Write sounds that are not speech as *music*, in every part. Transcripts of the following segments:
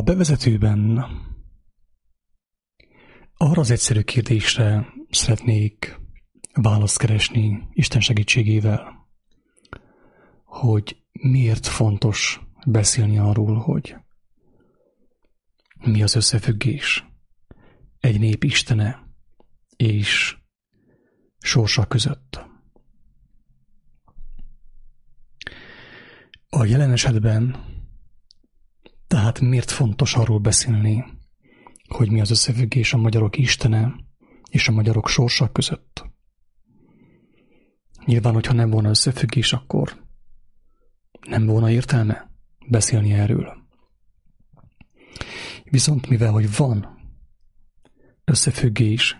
A bevezetőben arra az egyszerű kérdésre szeretnék választ keresni Isten segítségével, hogy miért fontos beszélni arról, hogy mi az összefüggés egy nép istene és sorsa között. A jelen esetben tehát miért fontos arról beszélni, hogy mi az összefüggés a magyarok istene és a magyarok sorsa között? Nyilván, hogyha nem volna összefüggés, akkor nem volna értelme beszélni erről. Viszont mivel, hogy van összefüggés,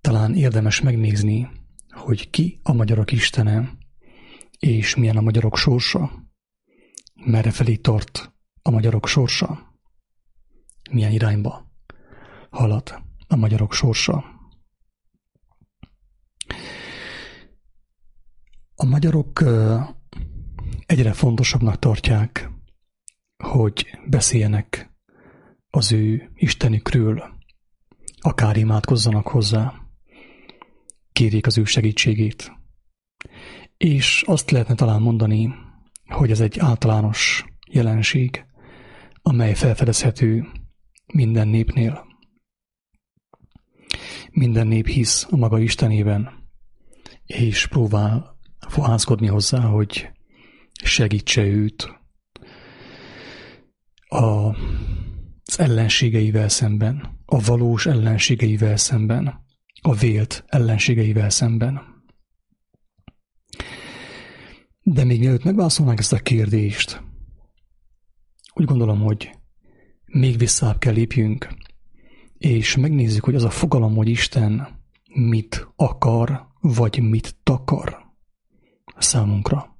talán érdemes megnézni, hogy ki a magyarok istene, és milyen a magyarok sorsa, merre felé tart a magyarok sorsa, milyen irányba halad a magyarok sorsa. A magyarok egyre fontosabbnak tartják, hogy beszéljenek az ő Istenükről, akár imádkozzanak hozzá, kérjék az ő segítségét. És azt lehetne talán mondani, hogy ez egy általános jelenség, amely felfedezhető minden népnél. Minden nép hisz a maga Istenében, és próbál fohászkodni hozzá, hogy segítse őt a, az ellenségeivel szemben, a valós ellenségeivel szemben, a vélt ellenségeivel szemben. De még mielőtt megválaszolnánk ezt a kérdést, úgy gondolom, hogy még visszább kell lépjünk, és megnézzük, hogy az a fogalom, hogy Isten mit akar, vagy mit takar számunkra.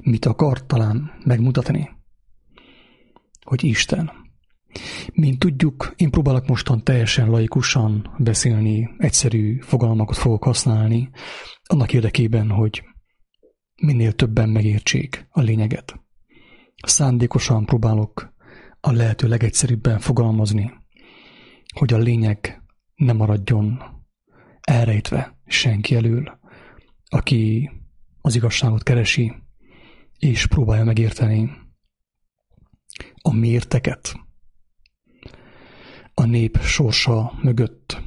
Mit akar talán megmutatni? Hogy Isten. Mint tudjuk, én próbálok mostan teljesen laikusan beszélni, egyszerű fogalmakat fogok használni, annak érdekében, hogy minél többen megértsék a lényeget. Szándékosan próbálok a lehető legegyszerűbben fogalmazni, hogy a lényeg ne maradjon elrejtve senki elől, aki az igazságot keresi, és próbálja megérteni a mérteket a nép sorsa mögött.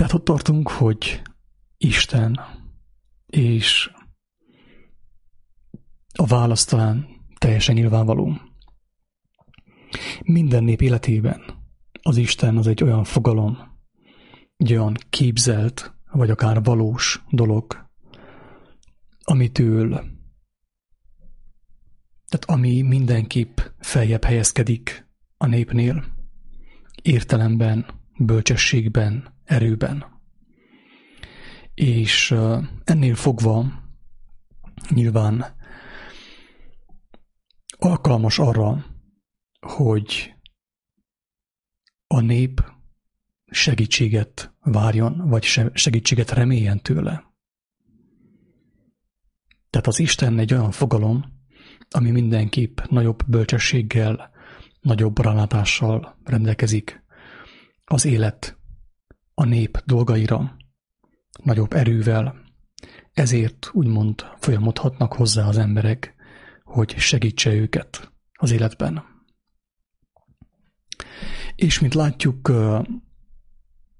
Tehát ott tartunk, hogy Isten és a válasz talán teljesen nyilvánvaló. Minden nép életében az Isten az egy olyan fogalom, egy olyan képzelt, vagy akár valós dolog, amitől, tehát ami mindenképp feljebb helyezkedik a népnél, értelemben, bölcsességben, erőben. És ennél fogva nyilván alkalmas arra, hogy a nép segítséget várjon, vagy segítséget reméljen tőle. Tehát az Isten egy olyan fogalom, ami mindenképp nagyobb bölcsességgel, nagyobb rálátással rendelkezik az élet, a nép dolgaira, nagyobb erővel, ezért úgymond folyamodhatnak hozzá az emberek, hogy segítse őket az életben. És mint látjuk,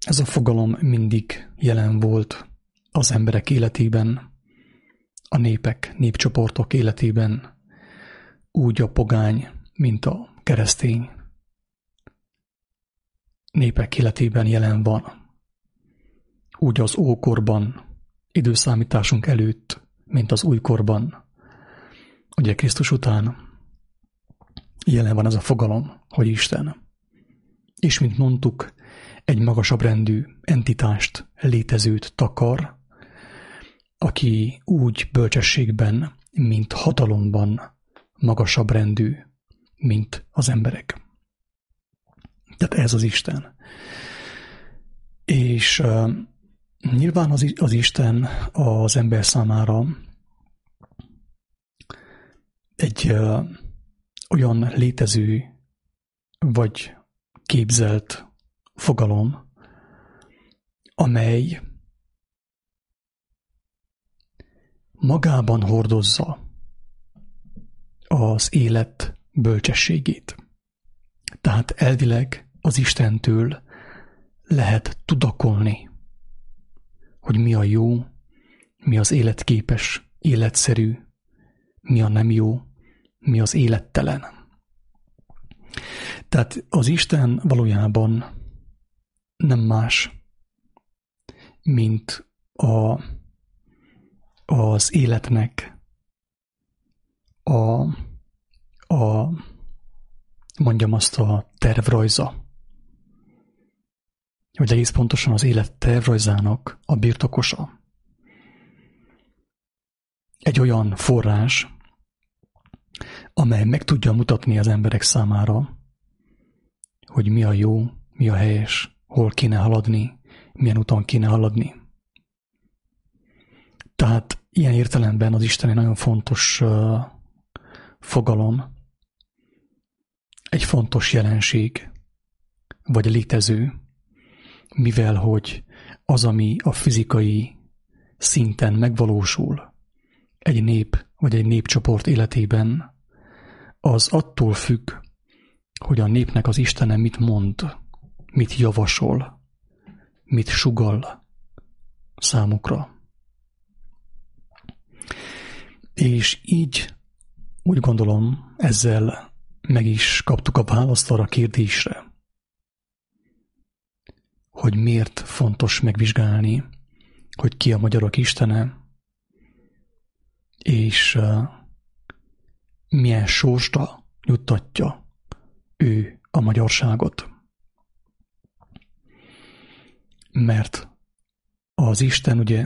ez a fogalom mindig jelen volt az emberek életében, a népek, népcsoportok életében, úgy a pogány, mint a keresztény népek életében jelen van. Úgy az ókorban, időszámításunk előtt, mint az újkorban, ugye Krisztus után jelen van ez a fogalom, hogy Isten. És mint mondtuk, egy magasabb rendű entitást, létezőt takar, aki úgy bölcsességben, mint hatalomban magasabb rendű, mint az emberek. Tehát ez az Isten. És nyilván az, az Isten az ember számára egy olyan létező vagy képzelt fogalom, amely magában hordozza az élet bölcsességét. Tehát elvileg az Istentől lehet tudakolni, hogy mi a jó, mi az életképes, életszerű, mi a nem jó, mi az élettelen. Tehát az Isten valójában nem más, mint a, az életnek a, a mondjam azt a tervrajza, vagy egész pontosan az élet tervrajzának a birtokosa. Egy olyan forrás, amely meg tudja mutatni az emberek számára, hogy mi a jó, mi a helyes, hol kéne haladni, milyen úton kéne haladni. Tehát ilyen értelemben az Isten egy nagyon fontos uh, fogalom, egy fontos jelenség, vagy létező, mivel hogy az, ami a fizikai szinten megvalósul egy nép vagy egy népcsoport életében, az attól függ, hogy a népnek az Istene mit mond, mit javasol, mit sugal számukra. És így úgy gondolom, ezzel meg is kaptuk a választ arra a kérdésre, hogy miért fontos megvizsgálni, hogy ki a magyarok istene, és milyen sorsra juttatja ő a magyarságot. Mert az Isten, ugye,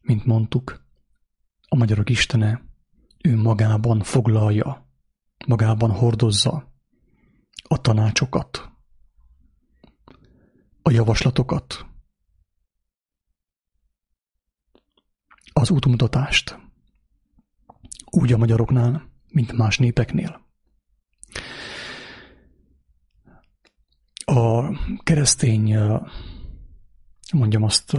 mint mondtuk, a magyarok istene, ő magában foglalja, magában hordozza a tanácsokat, a javaslatokat, az útmutatást, úgy a magyaroknál, mint más népeknél. A keresztény, mondjam azt,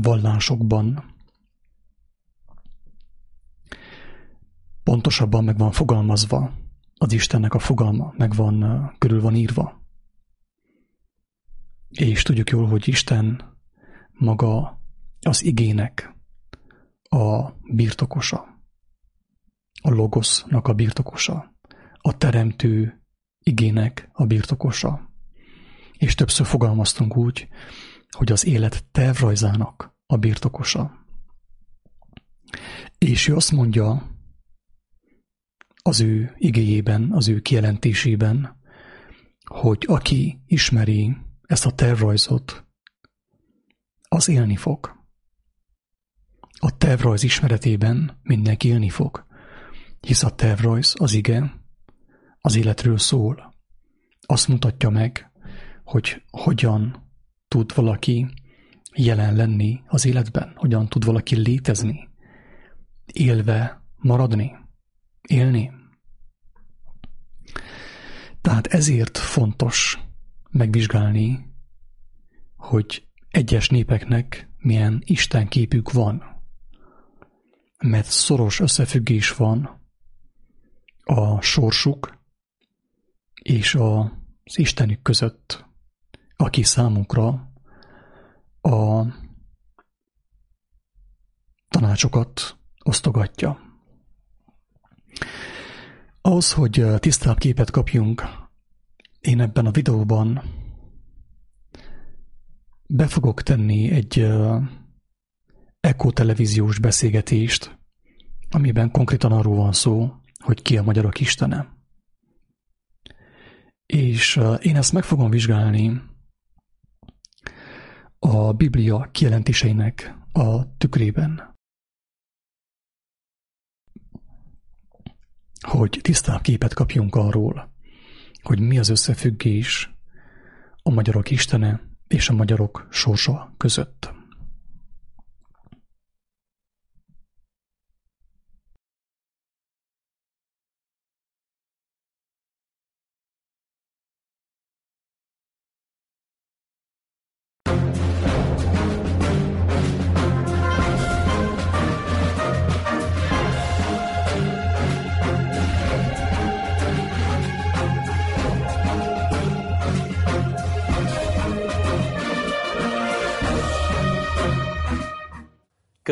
vallásokban pontosabban meg van fogalmazva az Istennek a fogalma, meg van, körül van írva. És tudjuk jól, hogy Isten maga az igének a birtokosa, a logosznak a birtokosa, a teremtő igének a birtokosa. És többször fogalmaztunk úgy, hogy az élet tervrajzának a birtokosa. És ő azt mondja az ő igéjében, az ő kijelentésében, hogy aki ismeri ezt a tervrajzot, az élni fog. A tervrajz ismeretében mindenki élni fog, hisz a tervrajz, az ige, az életről szól. Azt mutatja meg, hogy hogyan tud valaki jelen lenni az életben, hogyan tud valaki létezni, élve maradni, élni. Tehát ezért fontos megvizsgálni, hogy egyes népeknek milyen Isten képük van mert szoros összefüggés van a sorsuk és az Istenük között, aki számukra a tanácsokat osztogatja. Ahhoz, hogy tisztább képet kapjunk, én ebben a videóban be fogok tenni egy Eko televíziós beszélgetést, amiben konkrétan arról van szó, hogy ki a magyarok istene. És én ezt meg fogom vizsgálni a Biblia kijelentéseinek a tükrében. Hogy tisztább képet kapjunk arról, hogy mi az összefüggés a magyarok istene és a magyarok sorsa között.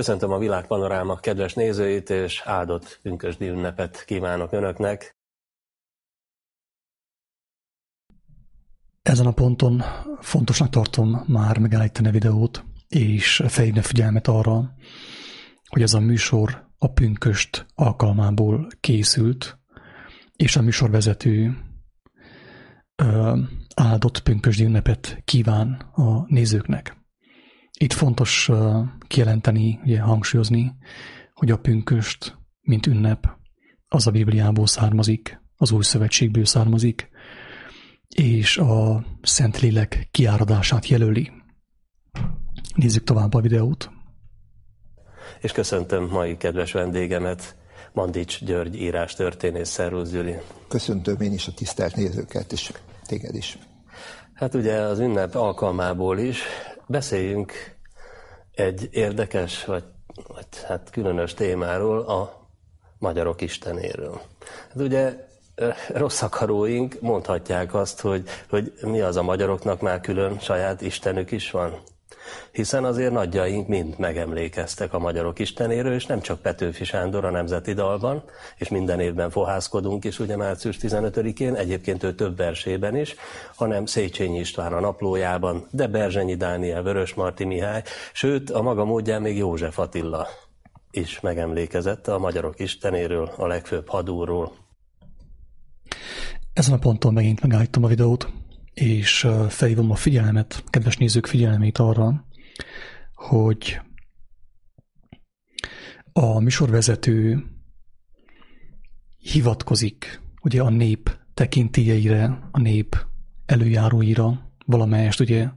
Köszöntöm a Világpanoráma kedves nézőit, és áldott pünkösdi ünnepet kívánok Önöknek. Ezen a ponton fontosnak tartom már megállítani a videót, és felhívni a figyelmet arra, hogy ez a műsor a pünköst alkalmából készült, és a műsorvezető áldott pünkösdi ünnepet kíván a nézőknek. Itt fontos kijelenteni, ugye hangsúlyozni, hogy a pünköst, mint ünnep, az a Bibliából származik, az új szövetségből származik, és a Szentlélek kiáradását jelöli. Nézzük tovább a videót. És köszöntöm mai kedves vendégemet, Mandics György írás történész. Szervusz, Gyuri. Köszöntöm én is a tisztelt nézőket, és téged is. Hát ugye az ünnep alkalmából is beszéljünk egy érdekes, vagy, vagy hát különös témáról, a magyarok istenéről. Hát ugye rossz akaróink mondhatják azt, hogy, hogy mi az a magyaroknak már külön saját istenük is van. Hiszen azért nagyjaink mind megemlékeztek a magyarok istenéről, és nem csak Petőfi Sándor a Nemzeti Dalban, és minden évben fohászkodunk is, ugye március 15-én, egyébként ő több versében is, hanem Széchenyi István a naplójában, de Berzsenyi Dániel, Vörös Marti Mihály, sőt a maga módján még József Attila is megemlékezett a magyarok istenéről, a legfőbb hadúról. Ezen a ponton megint megállítom a videót, és felhívom a figyelmet, kedves nézők figyelmét arra, hogy a műsorvezető hivatkozik ugye a nép tekintélyeire, a nép előjáróira, valamelyest ugye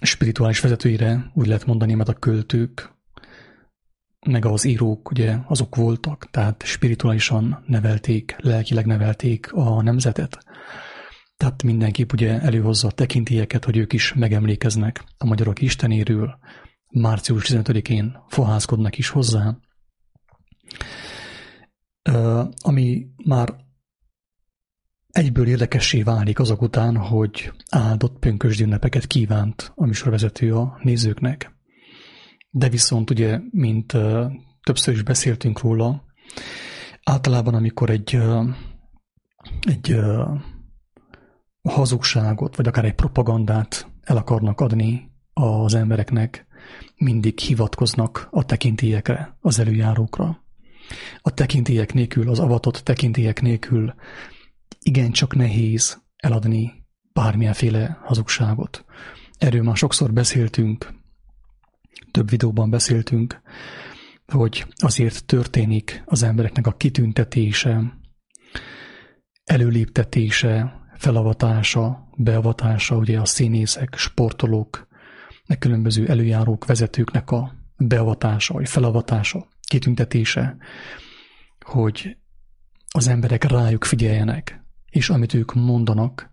spirituális vezetőire, úgy lehet mondani, mert a költők, meg az írók ugye azok voltak, tehát spirituálisan nevelték, lelkileg nevelték a nemzetet. Tehát mindenképp ugye előhozza a tekintélyeket, hogy ők is megemlékeznek a magyarok istenéről, március 15-én fohászkodnak is hozzá, ami már egyből érdekessé válik azok után, hogy áldott pünkösdi ünnepeket kívánt a műsorvezető a nézőknek. De viszont ugye, mint többször is beszéltünk róla, általában amikor egy, egy hazugságot, vagy akár egy propagandát el akarnak adni az embereknek, mindig hivatkoznak a tekintélyekre, az előjárókra. A tekintélyek nélkül, az avatott tekintélyek nélkül igencsak nehéz eladni bármilyenféle hazugságot. Erről már sokszor beszéltünk, több videóban beszéltünk, hogy azért történik az embereknek a kitüntetése, előléptetése, felavatása, beavatása, ugye a színészek, sportolók, meg különböző előjárók, vezetőknek a beavatása, vagy felavatása, kitüntetése, hogy az emberek rájuk figyeljenek, és amit ők mondanak,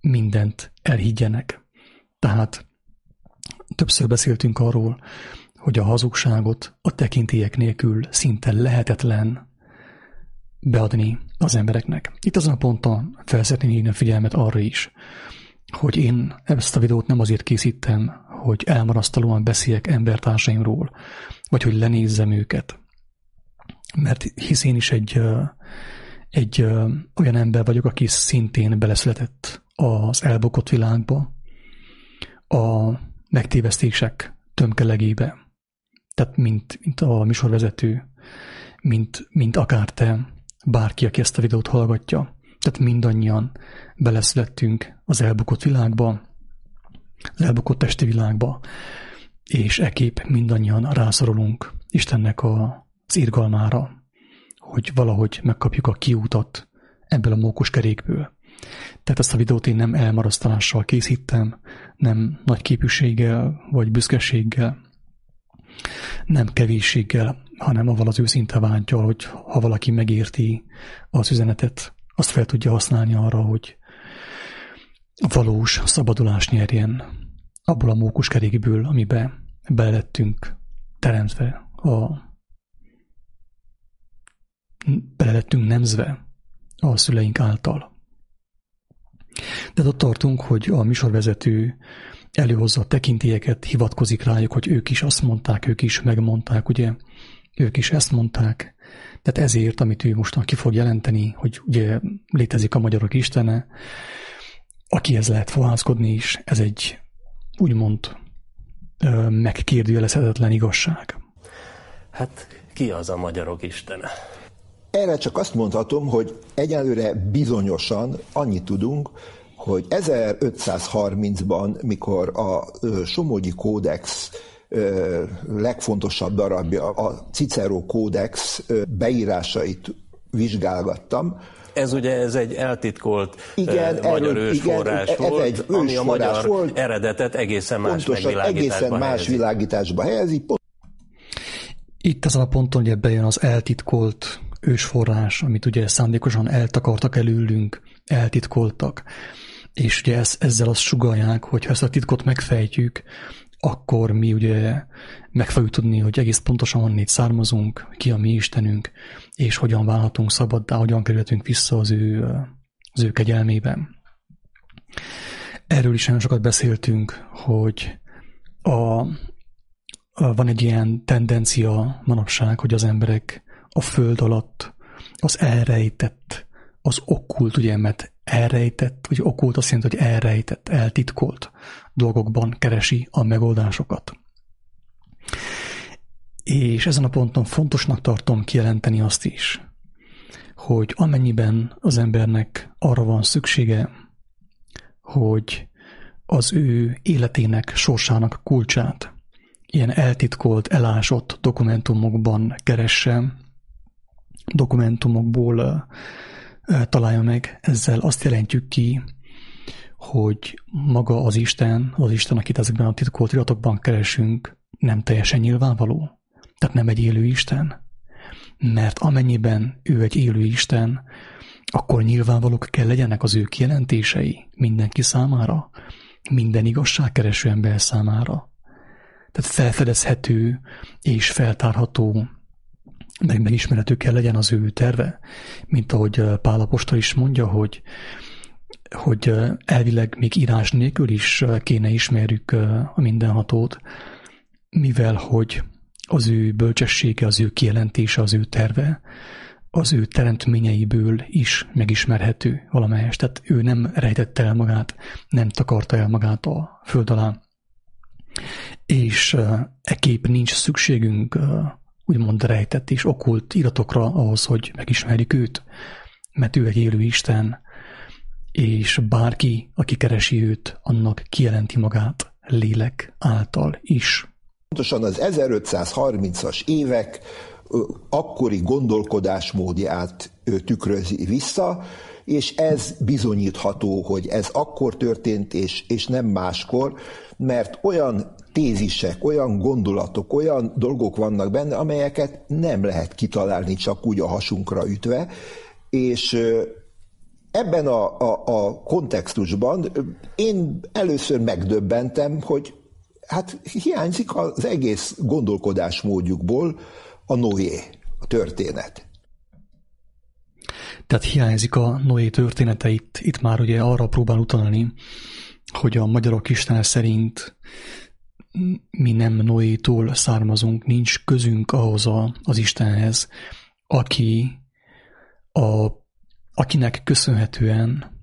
mindent elhiggyenek. Tehát többször beszéltünk arról, hogy a hazugságot a tekintélyek nélkül szinte lehetetlen beadni az embereknek. Itt azon a ponton fel szeretném hívni a figyelmet arra is, hogy én ezt a videót nem azért készítem, hogy elmarasztalóan beszéljek embertársaimról, vagy hogy lenézzem őket. Mert hisz én is egy, egy olyan ember vagyok, aki szintén beleszületett az elbukott világba, a megtévesztések tömkelegébe. Tehát mint, mint a műsorvezető, mint, mint akár te, bárki, aki ezt a videót hallgatja. Tehát mindannyian beleszülettünk az elbukott világba, az elbukott testi világba, és ekép mindannyian rászorulunk Istennek a, az irgalmára, hogy valahogy megkapjuk a kiútat ebből a mókus kerékből. Tehát ezt a videót én nem elmarasztalással készítem, nem nagy képűséggel vagy büszkeséggel, nem kevésséggel, hanem avval az őszinte vágyal, hogy ha valaki megérti az üzenetet, azt fel tudja használni arra, hogy valós szabadulást nyerjen abból a mókuskerékből, amibe belettünk teremtve, a, belettünk nemzve a szüleink által. De ott tartunk, hogy a műsorvezető előhozza a tekintélyeket, hivatkozik rájuk, hogy ők is azt mondták, ők is megmondták, ugye, ők is ezt mondták. Tehát ezért, amit ő mostan ki fog jelenteni, hogy ugye létezik a magyarok istene, akihez lehet fohászkodni is, ez egy úgymond megkérdőjelezhetetlen igazság. Hát ki az a magyarok istene? Erre csak azt mondhatom, hogy egyelőre bizonyosan annyit tudunk, hogy 1530-ban, mikor a Somogyi Kódex legfontosabb darabja, a Cicero Kódex beírásait vizsgálgattam, ez ugye ez egy eltitkolt igen, uh, magyar erről, ősforrás igen, volt, ez egy ami a magyar volt, eredetet egészen más pontosan, egészen más helyezi. világításba helyezi. Itt ezen a ponton ugye bejön az eltitkolt ősforrás, amit ugye szándékosan eltakartak előlünk, eltitkoltak. És ugye ez, ezzel azt sugalják, hogy ha ezt a titkot megfejtjük, akkor mi ugye meg fogjuk tudni, hogy egész pontosan honnét származunk, ki a mi Istenünk, és hogyan válhatunk szabaddá, hogyan kerülhetünk vissza az ő, az ő kegyelmében. Erről is nagyon sokat beszéltünk, hogy a, a, van egy ilyen tendencia manapság, hogy az emberek a föld alatt az elrejtett, az okkult, ugye, mert elrejtett, vagy okkult azt jelenti, hogy elrejtett, eltitkolt dolgokban keresi a megoldásokat. És ezen a ponton fontosnak tartom kijelenteni azt is, hogy amennyiben az embernek arra van szüksége, hogy az ő életének, sorsának kulcsát ilyen eltitkolt, elásott dokumentumokban keresse, dokumentumokból találja meg. Ezzel azt jelentjük ki, hogy maga az Isten, az Isten, akit ezekben a titkolt iratokban keresünk, nem teljesen nyilvánvaló. Tehát nem egy élő Isten. Mert amennyiben ő egy élő Isten, akkor nyilvánvalók kell legyenek az ő kijelentései mindenki számára, minden igazságkereső ember számára. Tehát felfedezhető és feltárható meg megismerhető kell legyen az ő terve, mint ahogy Pál Apostol is mondja, hogy, hogy elvileg még írás nélkül is kéne ismerjük a mindenhatót, mivel hogy az ő bölcsessége, az ő kijelentése, az ő terve, az ő teremtményeiből is megismerhető valamelyest. Tehát ő nem rejtette el magát, nem takarta el magát a föld alá. És e kép nincs szükségünk úgymond rejtett és okult iratokra ahhoz, hogy megismerjük őt, mert ő egy élő Isten, és bárki, aki keresi őt, annak kijelenti magát lélek által is. Pontosan az 1530-as évek akkori gondolkodásmódját tükrözi vissza, és ez bizonyítható, hogy ez akkor történt, és, és nem máskor, mert olyan tézisek, olyan gondolatok, olyan dolgok vannak benne, amelyeket nem lehet kitalálni csak úgy a hasunkra ütve, és ebben a, a, a kontextusban én először megdöbbentem, hogy hát hiányzik az egész gondolkodásmódjukból a Noé, a történet. Tehát hiányzik a Noé története itt, itt már ugye arra próbál utalni, hogy a magyarok Isten szerint mi nem Noétól származunk, nincs közünk ahhoz a, az Istenhez, aki a, akinek köszönhetően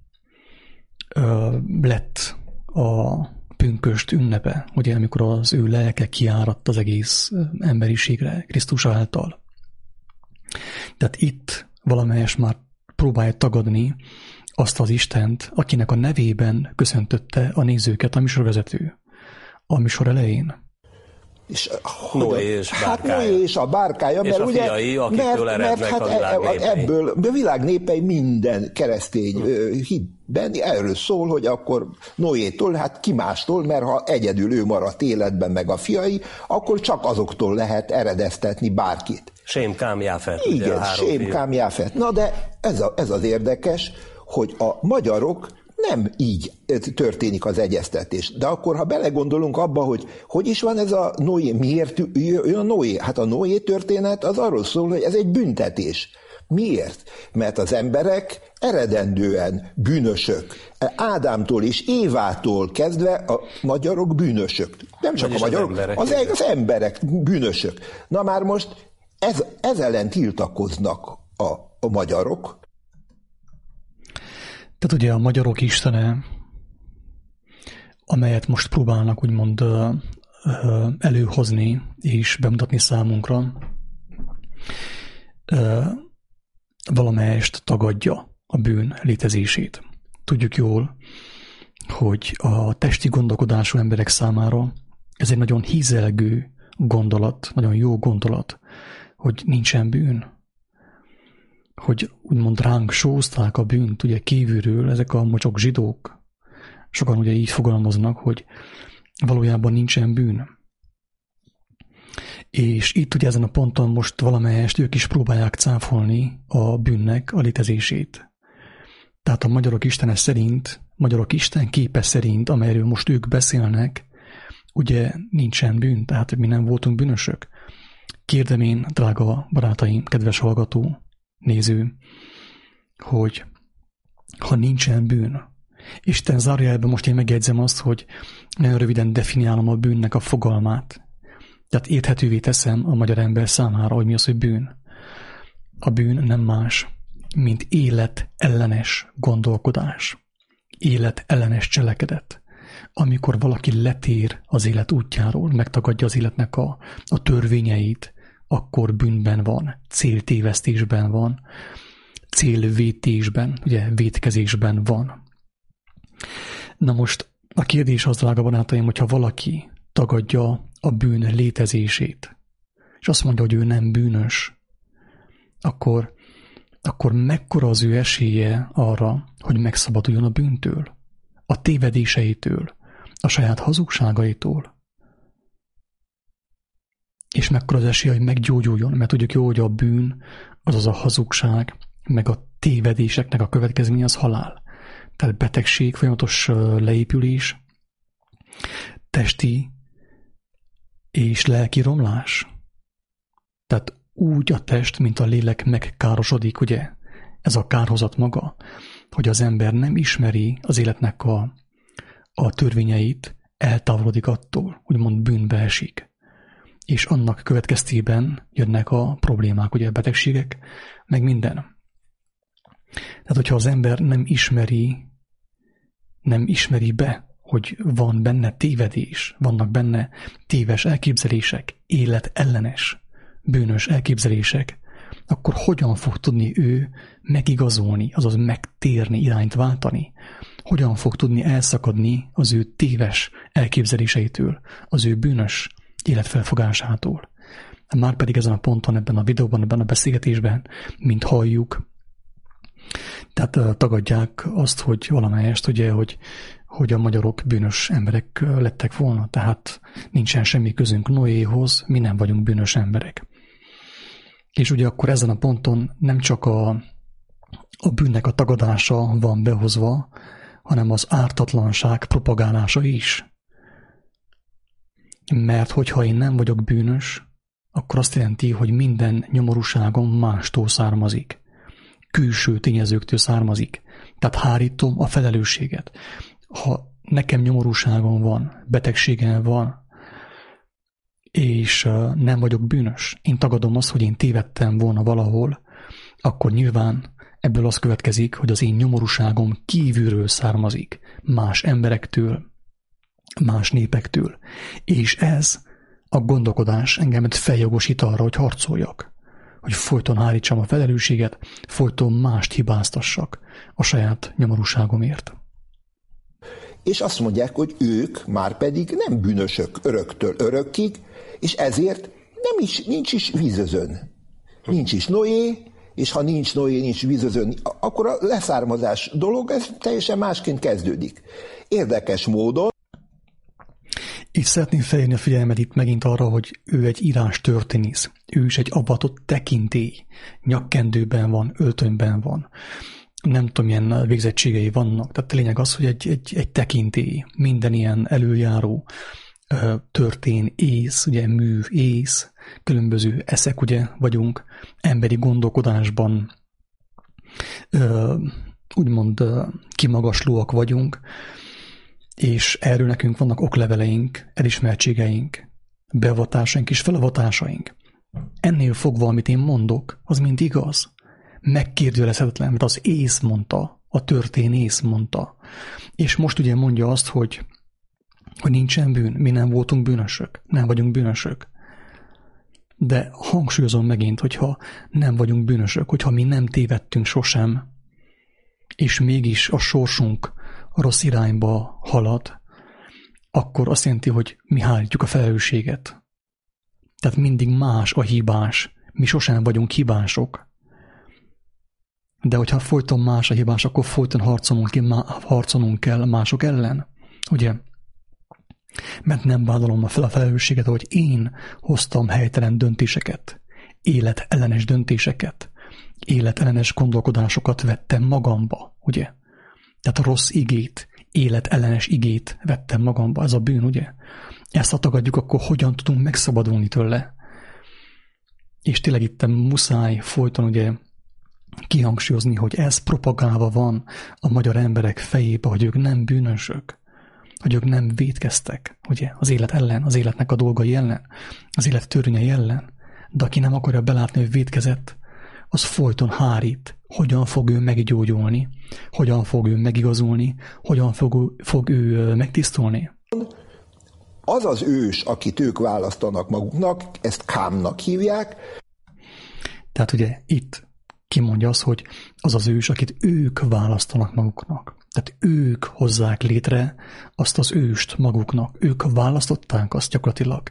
ö, lett a pünköst ünnepe, ugye amikor az ő lelke kiáradt az egész emberiségre Krisztus által. Tehát itt valamelyes már próbálja tagadni azt az Istent, akinek a nevében köszöntötte a nézőket a műsorvezető a műsor elején. És, Noé és hát bárkája. Hát Noé és a bárkája, és mert a ugye, fiai, mert, mert hát a világ e- népei. ebből a világ népei minden keresztény hm. hitben erről szól, hogy akkor Noétól, hát ki mástól, mert ha egyedül ő maradt életben meg a fiai, akkor csak azoktól lehet eredeztetni bárkit. Sém Kám Jáfet. Igen, Sém Kám Jáfet. Na de ez, a, ez az érdekes, hogy a magyarok nem így történik az egyeztetés. De akkor, ha belegondolunk abba, hogy hogy is van ez a Noé, miért jön a Noé? Hát a Noé történet az arról szól, hogy ez egy büntetés. Miért? Mert az emberek eredendően bűnösök. Ádámtól és Évától kezdve a magyarok bűnösök. Nem csak Vagyis a magyarok, az emberek, az, az emberek bűnösök. Na már most ez, ez ellen tiltakoznak a, a magyarok. Tehát ugye a magyarok istene, amelyet most próbálnak úgymond előhozni és bemutatni számunkra, valamelyest tagadja a bűn létezését. Tudjuk jól, hogy a testi gondolkodású emberek számára ez egy nagyon hízelgő gondolat, nagyon jó gondolat, hogy nincsen bűn. Hogy úgymond ránk sózták a bűnt, ugye kívülről ezek a mocsok zsidók. Sokan ugye így fogalmaznak, hogy valójában nincsen bűn. És itt ugye ezen a ponton most valamelyest ők is próbálják cáfolni a bűnnek a létezését. Tehát a magyarok istene szerint, magyarok isten képe szerint, amelyről most ők beszélnek, ugye nincsen bűn, tehát mi nem voltunk bűnösök. Kérdem én, drága barátaim, kedves hallgató, néző, hogy ha nincsen bűn, Isten zárójelben most én megjegyzem azt, hogy nagyon röviden definiálom a bűnnek a fogalmát. Tehát érthetővé teszem a magyar ember számára, hogy mi az, hogy bűn. A bűn nem más, mint élet ellenes gondolkodás, élet ellenes cselekedet. Amikor valaki letér az élet útjáról, megtagadja az életnek a, a törvényeit, akkor bűnben van, céltévesztésben van, célvétésben, ugye vétkezésben van. Na most a kérdés az, drága barátaim, hogyha valaki tagadja a bűn létezését, és azt mondja, hogy ő nem bűnös, akkor, akkor mekkora az ő esélye arra, hogy megszabaduljon a bűntől, a tévedéseitől, a saját hazugságaitól. És mekkora az esélye, hogy meggyógyuljon, mert tudjuk jó, hogy a bűn, azaz a hazugság, meg a tévedéseknek a következménye az halál. Tehát betegség, folyamatos leépülés, testi és lelki romlás. Tehát úgy a test, mint a lélek megkárosodik, ugye? Ez a kárhozat maga, hogy az ember nem ismeri az életnek a, a törvényeit, eltávolodik attól, úgymond bűnbe esik. És annak következtében jönnek a problémák, ugye a betegségek, meg minden. Tehát, hogyha az ember nem ismeri, nem ismeri be hogy van benne tévedés, vannak benne téves elképzelések, életellenes, bűnös elképzelések, akkor hogyan fog tudni ő megigazolni, azaz megtérni, irányt váltani? Hogyan fog tudni elszakadni az ő téves elképzeléseitől, az ő bűnös életfelfogásától? Márpedig ezen a ponton, ebben a videóban, ebben a beszélgetésben, mint halljuk, tehát tagadják azt, hogy valamelyest, ugye, hogy hogy a magyarok bűnös emberek lettek volna, tehát nincsen semmi közünk Noéhoz, mi nem vagyunk bűnös emberek. És ugye akkor ezen a ponton nem csak a, a bűnnek a tagadása van behozva, hanem az ártatlanság propagálása is. Mert hogyha én nem vagyok bűnös, akkor azt jelenti, hogy minden nyomorúságom mástól származik. Külső tényezőktől származik. Tehát hárítom a felelősséget ha nekem nyomorúságom van, betegségem van, és nem vagyok bűnös, én tagadom azt, hogy én tévedtem volna valahol, akkor nyilván ebből az következik, hogy az én nyomorúságom kívülről származik, más emberektől, más népektől. És ez a gondolkodás engemet feljogosít arra, hogy harcoljak, hogy folyton hárítsam a felelősséget, folyton mást hibáztassak a saját nyomorúságomért és azt mondják, hogy ők már pedig nem bűnösök öröktől örökkig, és ezért nem is, nincs is vízözön. Nincs is Noé, és ha nincs Noé, nincs vízözön, akkor a leszármazás dolog, ez teljesen másként kezdődik. Érdekes módon. És szeretném felhívni a figyelmet itt megint arra, hogy ő egy írás történész. Ő is egy avatott tekintély. Nyakkendőben van, öltönyben van nem tudom, milyen végzettségei vannak. Tehát a lényeg az, hogy egy, egy, egy tekintély, minden ilyen előjáró történ, ész, ugye mű, ész, különböző eszek ugye vagyunk, emberi gondolkodásban úgymond kimagaslóak vagyunk, és erről nekünk vannak okleveleink, elismertségeink, beavatásaink és felavatásaink. Ennél fogva, amit én mondok, az mind igaz. Megkérdőjelezhetetlen, mert az ész mondta, a történész mondta. És most ugye mondja azt, hogy, hogy nincsen bűn, mi nem voltunk bűnösök, nem vagyunk bűnösök. De hangsúlyozom megint, hogyha nem vagyunk bűnösök, hogyha mi nem tévedtünk sosem, és mégis a sorsunk rossz irányba halad, akkor azt jelenti, hogy mi hárítjuk a felelősséget. Tehát mindig más a hibás. Mi sosem vagyunk hibások. De hogyha folyton más a hibás, akkor folyton harcolunk, ki, harcolnunk kell mások ellen. Ugye? Mert nem vállalom fel a felelősséget, hogy én hoztam helytelen döntéseket, életellenes döntéseket, életellenes gondolkodásokat vettem magamba, ugye? Tehát a rossz igét, életellenes igét vettem magamba, ez a bűn, ugye? Ezt ha tagadjuk, akkor hogyan tudunk megszabadulni tőle? És tényleg itt muszáj folyton ugye kihangsúlyozni, hogy ez propagálva van a magyar emberek fejébe, hogy ők nem bűnösök, hogy ők nem védkeztek, ugye, az élet ellen, az életnek a dolgai ellen, az élet törvényei ellen. De aki nem akarja belátni, hogy védkezett, az folyton hárít, hogyan fog ő meggyógyulni, hogyan fog ő megigazulni, hogyan fog, fog ő megtisztulni. Az az ős, akit ők választanak maguknak, ezt kámnak hívják. Tehát ugye itt kimondja az, hogy az az ős, akit ők választanak maguknak. Tehát ők hozzák létre azt az őst maguknak. Ők választották azt gyakorlatilag.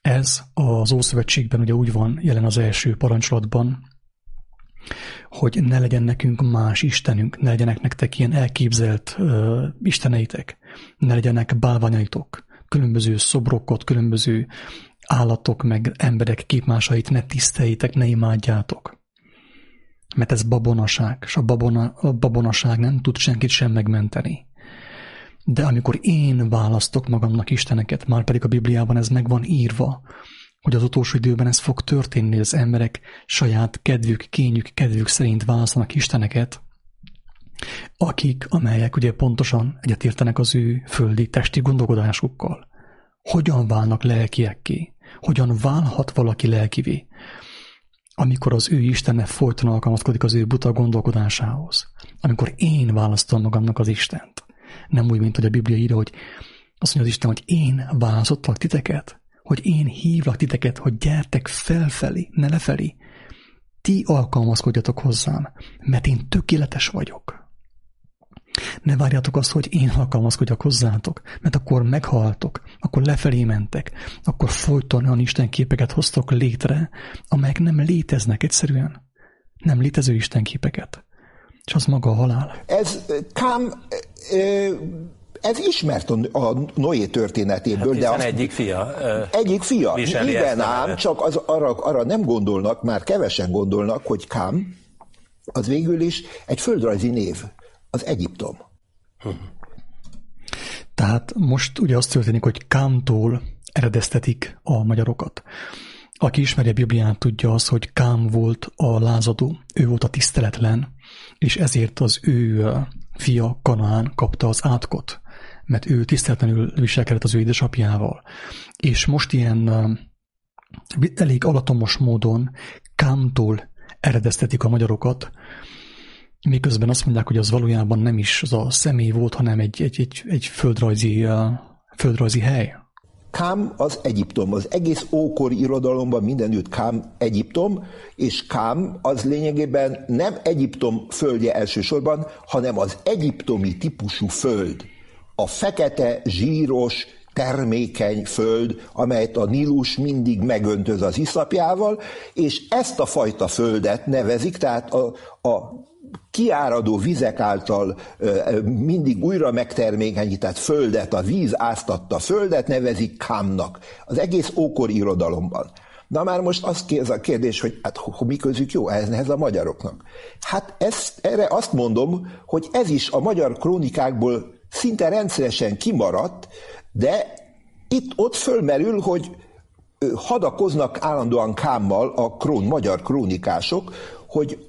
Ez az Ószövetségben ugye úgy van jelen az első parancsolatban, hogy ne legyen nekünk más istenünk, ne legyenek nektek ilyen elképzelt uh, isteneitek, ne legyenek bálványaitok, különböző szobrokat, különböző állatok, meg emberek képmásait ne tiszteljétek, ne imádjátok. Mert ez babonaság, és a, babona, a babonaság nem tud senkit sem megmenteni. De amikor én választok magamnak isteneket, már pedig a Bibliában ez meg van írva, hogy az utolsó időben ez fog történni, hogy az emberek saját kedvük, kényük, kedvük szerint választanak isteneket, akik, amelyek ugye pontosan egyetértenek az ő földi testi gondolkodásukkal. Hogyan válnak lelkiekké? Hogyan válhat valaki lelkivé? Amikor az ő Istenne folyton alkalmazkodik az ő buta gondolkodásához. Amikor én választom magamnak az Istent. Nem úgy, mint hogy a Biblia írja, hogy azt mondja az Isten, hogy én választottalak titeket, hogy én hívlak titeket, hogy gyertek felfelé, ne lefelé. Ti alkalmazkodjatok hozzám, mert én tökéletes vagyok. Ne várjátok azt, hogy én alkalmazkodjak hozzátok, mert akkor meghaltok, akkor lefelé mentek, akkor folyton olyan Isten képeket hoztok létre, amelyek nem léteznek egyszerűen. Nem létező Isten képeket. És az maga a halál. Ez Kám ez ismert a Noé történetéből. Hát de az, egyik fia. Egyik fia. Igen ám, csak az, arra, arra nem gondolnak, már kevesen gondolnak, hogy Kám az végül is egy földrajzi név, az Egyiptom. Tehát most ugye az történik, hogy Kámtól eredeztetik a magyarokat. Aki ismeri a Bibliát, tudja az, hogy Kám volt a lázadó, ő volt a tiszteletlen, és ezért az ő fia Kanán kapta az átkot mert ő tiszteletlenül viselkedett az ő édesapjával. És most ilyen elég alatomos módon Kámtól eredeztetik a magyarokat, miközben azt mondják, hogy az valójában nem is az a személy volt, hanem egy, egy, egy, egy földrajzi, földrajzi hely. Kám az Egyiptom. Az egész ókori irodalomban mindenütt Kám Egyiptom, és Kám az lényegében nem Egyiptom földje elsősorban, hanem az egyiptomi típusú föld a fekete, zsíros, termékeny föld, amelyet a Nílus mindig megöntöz az iszapjával, és ezt a fajta földet nevezik, tehát a, a kiáradó vizek által mindig újra megtermékenyített földet, a víz áztatta földet nevezik Kámnak. Az egész ókor irodalomban. Na már most az a kérdés, hogy hát mi közük jó ehhez a magyaroknak? Hát ezt, erre azt mondom, hogy ez is a magyar krónikákból szinte rendszeresen kimaradt, de itt ott fölmerül, hogy hadakoznak állandóan Kámmal a krón, magyar krónikások, hogy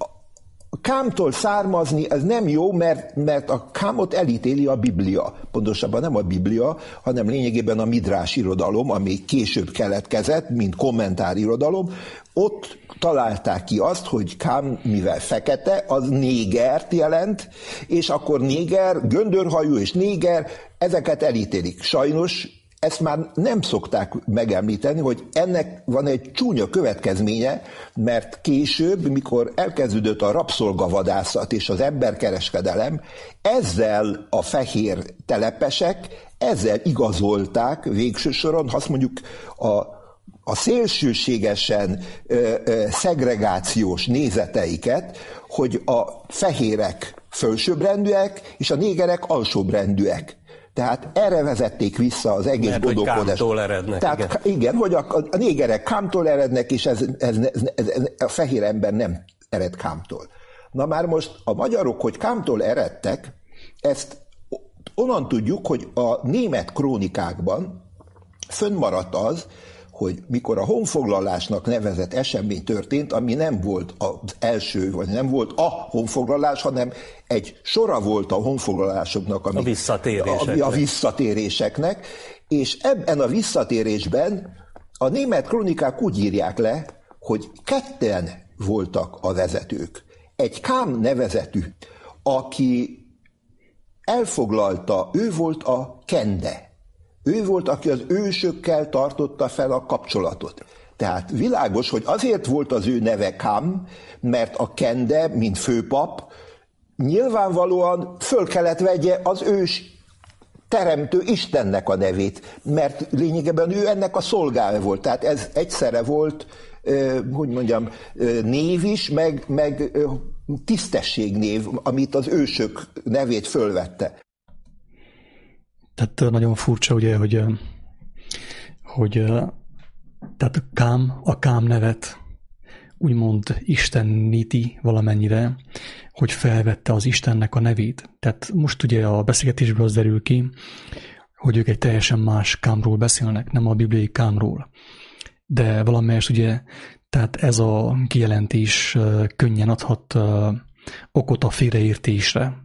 Kámtól származni ez nem jó, mert, mert a Kámot elítéli a Biblia. Pontosabban nem a Biblia, hanem lényegében a midrás irodalom, ami később keletkezett, mint kommentárirodalom. Ott találták ki azt, hogy Kám, mivel fekete, az négert jelent, és akkor néger, göndörhajú és néger, ezeket elítélik. Sajnos ezt már nem szokták megemlíteni, hogy ennek van egy csúnya következménye, mert később, mikor elkezdődött a rabszolgavadászat és az emberkereskedelem, ezzel a fehér telepesek, ezzel igazolták végső soron, azt mondjuk a a szélsőségesen ö, ö, szegregációs nézeteiket, hogy a fehérek fölsőbbrendűek, és a négerek alsóbbrendűek. Tehát erre vezették vissza az egész Mert, gondolkodást. Hogy erednek. Tehát igen, igen hogy a, a négerek kámtól erednek, és ez, ez, ez, ez, ez, a fehér ember nem ered kámtól. Na már most a magyarok, hogy kámtól eredtek, ezt onnan tudjuk, hogy a német krónikákban fönnmaradt az, hogy mikor a honfoglalásnak nevezett esemény történt, ami nem volt az első, vagy nem volt a honfoglalás, hanem egy sora volt a honfoglalásoknak, ami, a visszatéréseknek. A, a visszatéréseknek, és ebben a visszatérésben a német kronikák úgy írják le, hogy ketten voltak a vezetők. Egy Kám nevezetű, aki elfoglalta, ő volt a kende, ő volt, aki az ősökkel tartotta fel a kapcsolatot. Tehát világos, hogy azért volt az ő neve Kam, mert a Kende, mint főpap, nyilvánvalóan föl kellett vegye az ős teremtő Istennek a nevét, mert lényegében ő ennek a szolgája volt. Tehát ez egyszerre volt, hogy mondjam, név is, meg, meg tisztességnév, amit az ősök nevét fölvette. Tehát nagyon furcsa, ugye, hogy, hogy tehát a Kám, a Kám nevet úgymond isteníti valamennyire, hogy felvette az Istennek a nevét. Tehát most ugye a beszélgetésből az derül ki, hogy ők egy teljesen más Kámról beszélnek, nem a bibliai Kámról. De valamelyest ugye, tehát ez a kijelentés könnyen adhat okot a félreértésre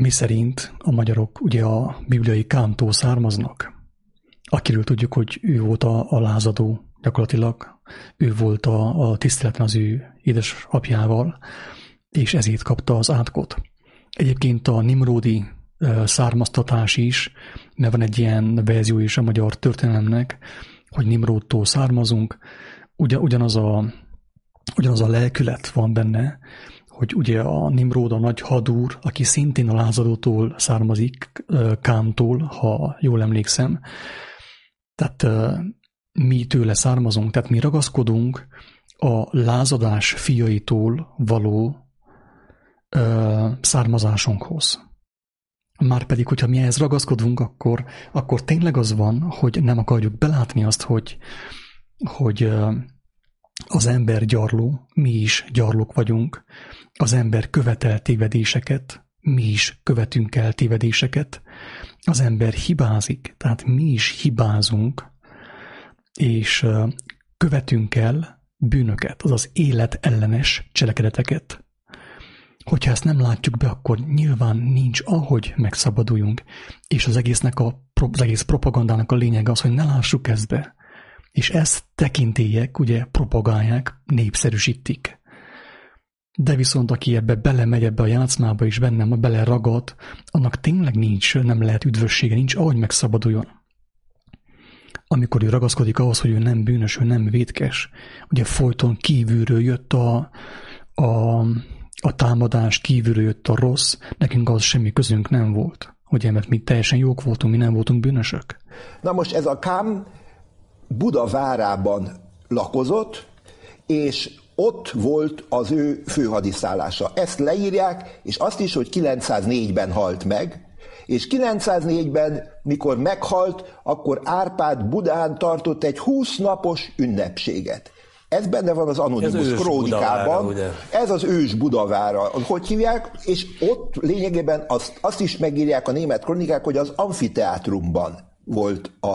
mi szerint a magyarok ugye a bibliai kántól származnak, akiről tudjuk, hogy ő volt a, a lázadó gyakorlatilag, ő volt a, a tiszteleten az ő édesapjával, és ezért kapta az átkot. Egyébként a Nimródi származtatás is, mert van egy ilyen verzió is a magyar történelemnek, hogy Nimródtól származunk, ugyanaz a, ugyanaz a lelkület van benne, hogy ugye a Nimród a nagy hadúr, aki szintén a lázadótól származik, Kámtól, ha jól emlékszem. Tehát mi tőle származunk, tehát mi ragaszkodunk a lázadás fiaitól való származásunkhoz. Márpedig, hogyha mi ehhez ragaszkodunk, akkor, akkor tényleg az van, hogy nem akarjuk belátni azt, hogy, hogy az ember gyarló, mi is gyarlók vagyunk, az ember követel tévedéseket, mi is követünk el tévedéseket, az ember hibázik, tehát mi is hibázunk, és követünk el bűnöket, azaz élet ellenes cselekedeteket. Hogyha ezt nem látjuk be, akkor nyilván nincs ahogy megszabaduljunk, és az egésznek a, az egész propagandának a lényege az, hogy ne lássuk ezt be. És ezt tekintélyek ugye propagálják, népszerűsítik. De viszont aki ebbe belemegy ebbe a játszmába és bennem bele ragad, annak tényleg nincs, nem lehet üdvössége, nincs ahogy megszabaduljon. Amikor ő ragaszkodik ahhoz, hogy ő nem bűnös, ő nem vétkes, ugye folyton kívülről jött a, a, a támadás, kívülről jött a rossz, nekünk az semmi közünk nem volt. Ugye, mert mi teljesen jók voltunk, mi nem voltunk bűnösök. Na most ez a Kám Buda várában lakozott, és ott volt az ő főhadiszállása. Ezt leírják, és azt is, hogy 904-ben halt meg, és 904-ben, mikor meghalt, akkor Árpád Budán tartott egy 20 napos ünnepséget. Ez benne van az Anonymous ez krónikában. Budavára, ez az ős Budavára. Hogy hívják? És ott lényegében azt, azt is megírják a német krónikák, hogy az amfiteátrumban volt a,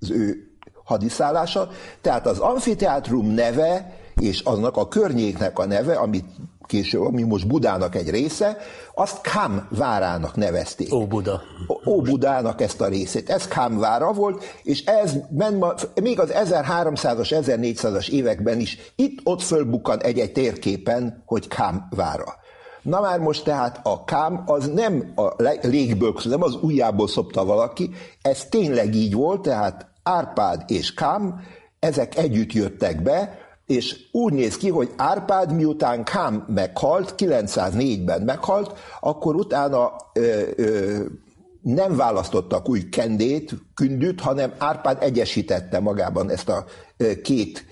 az ő hadiszállása. Tehát az amfiteátrum neve és aznak a környéknek a neve, amit később, ami most Budának egy része, azt Kám várának nevezték. Ó Buda. Ó Budának ezt a részét. Ez Kám vára volt, és ez még az 1300-as, 1400-as években is itt-ott fölbukkan egy-egy térképen, hogy Kám vára. Na már most tehát a kám az nem a légből, nem az ujjából szopta valaki, ez tényleg így volt, tehát Árpád és Kám, ezek együtt jöttek be, és úgy néz ki, hogy Árpád miután Kám meghalt, 904-ben meghalt, akkor utána ö, ö, nem választottak új kendét, kündüt, hanem Árpád egyesítette magában ezt a két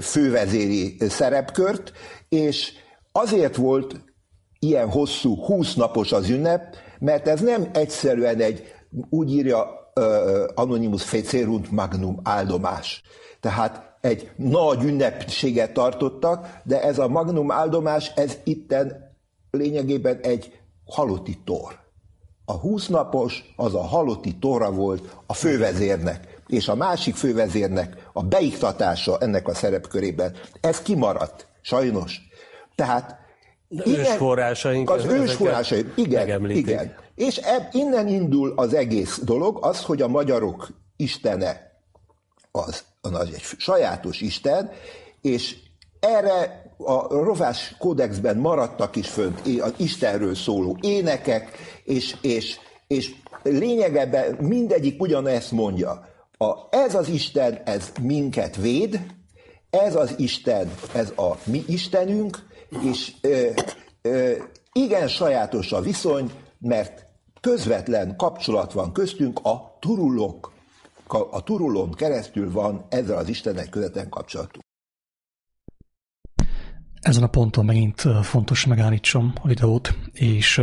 fővezéri szerepkört, és azért volt ilyen hosszú, 20 napos az ünnep, mert ez nem egyszerűen egy, úgy írja Anonymous Fecerunt Magnum áldomás. Tehát egy nagy ünnepséget tartottak, de ez a magnum áldomás, ez itten lényegében egy halotti tor. A húsznapos az a halotti tora volt a fővezérnek, és a másik fővezérnek a beiktatása ennek a szerepkörében. Ez kimaradt, sajnos. Tehát de innen, ősforrásaink. Az ősforrásaink, igen, igen. És eb, innen indul az egész dolog, az, hogy a magyarok istene az, az egy sajátos Isten, és erre a rovás kódexben maradtak is fönt az Istenről szóló énekek, és, és, és lényegében mindegyik ugyanezt mondja. A, ez az Isten, ez minket véd, ez az Isten, ez a mi Istenünk, és ö, ö, igen sajátos a viszony, mert közvetlen kapcsolat van köztünk a turulok a turulón keresztül van ezzel az Istennek közvetlen kapcsolatunk. Ezen a ponton megint fontos megállítsam a videót, és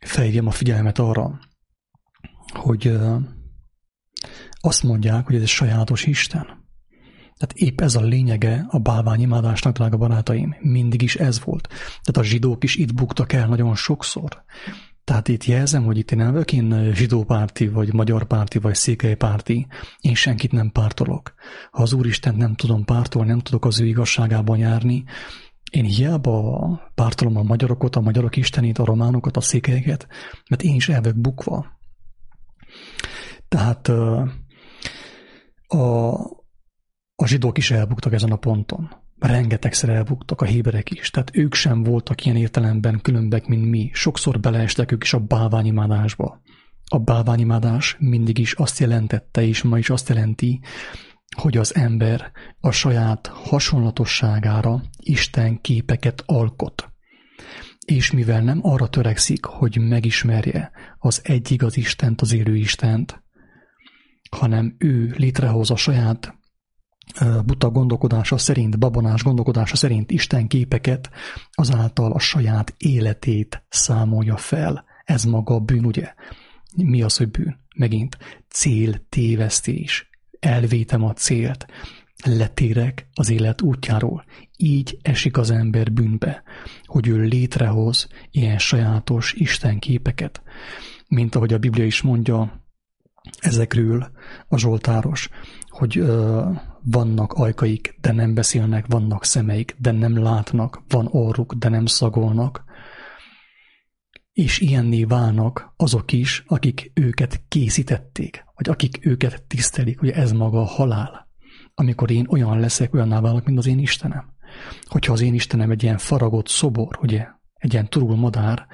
felhívjam a figyelmet arra, hogy azt mondják, hogy ez egy sajátos Isten. Tehát épp ez a lényege a bálványimádásnak, drága barátaim. Mindig is ez volt. Tehát a zsidók is itt buktak el nagyon sokszor. Tehát itt jelzem, hogy itt én nem vagyok én zsidópárti, vagy magyar párti, vagy székelypárti. Én senkit nem pártolok. Ha az Úristen nem tudom pártolni, nem tudok az ő igazságában járni, én hiába pártolom a magyarokat, a magyarok istenét, a románokat, a székelyeket, mert én is el bukva. Tehát a, a zsidók is elbuktak ezen a ponton rengetegszer elbuktak a héberek is, tehát ők sem voltak ilyen értelemben különbek, mint mi. Sokszor beleestek ők is a bálványimádásba. A bálványimádás mindig is azt jelentette, és ma is azt jelenti, hogy az ember a saját hasonlatosságára Isten képeket alkot. És mivel nem arra törekszik, hogy megismerje az egyig az Istent, az élő Istent, hanem ő létrehoz a saját buta gondolkodása szerint, babonás gondolkodása szerint Isten képeket, azáltal a saját életét számolja fel. Ez maga a bűn, ugye? Mi az, hogy bűn? Megint cél tévesztés. Elvétem a célt. Letérek az élet útjáról. Így esik az ember bűnbe, hogy ő létrehoz ilyen sajátos Isten képeket. Mint ahogy a Biblia is mondja ezekről a Zsoltáros, hogy vannak ajkaik, de nem beszélnek, vannak szemeik, de nem látnak, van orruk, de nem szagolnak. És ilyenné válnak azok is, akik őket készítették, vagy akik őket tisztelik, hogy ez maga a halál. Amikor én olyan leszek, olyanná válok, mint az én Istenem. Hogyha az én Istenem egy ilyen faragott szobor, ugye, egy ilyen turul madár,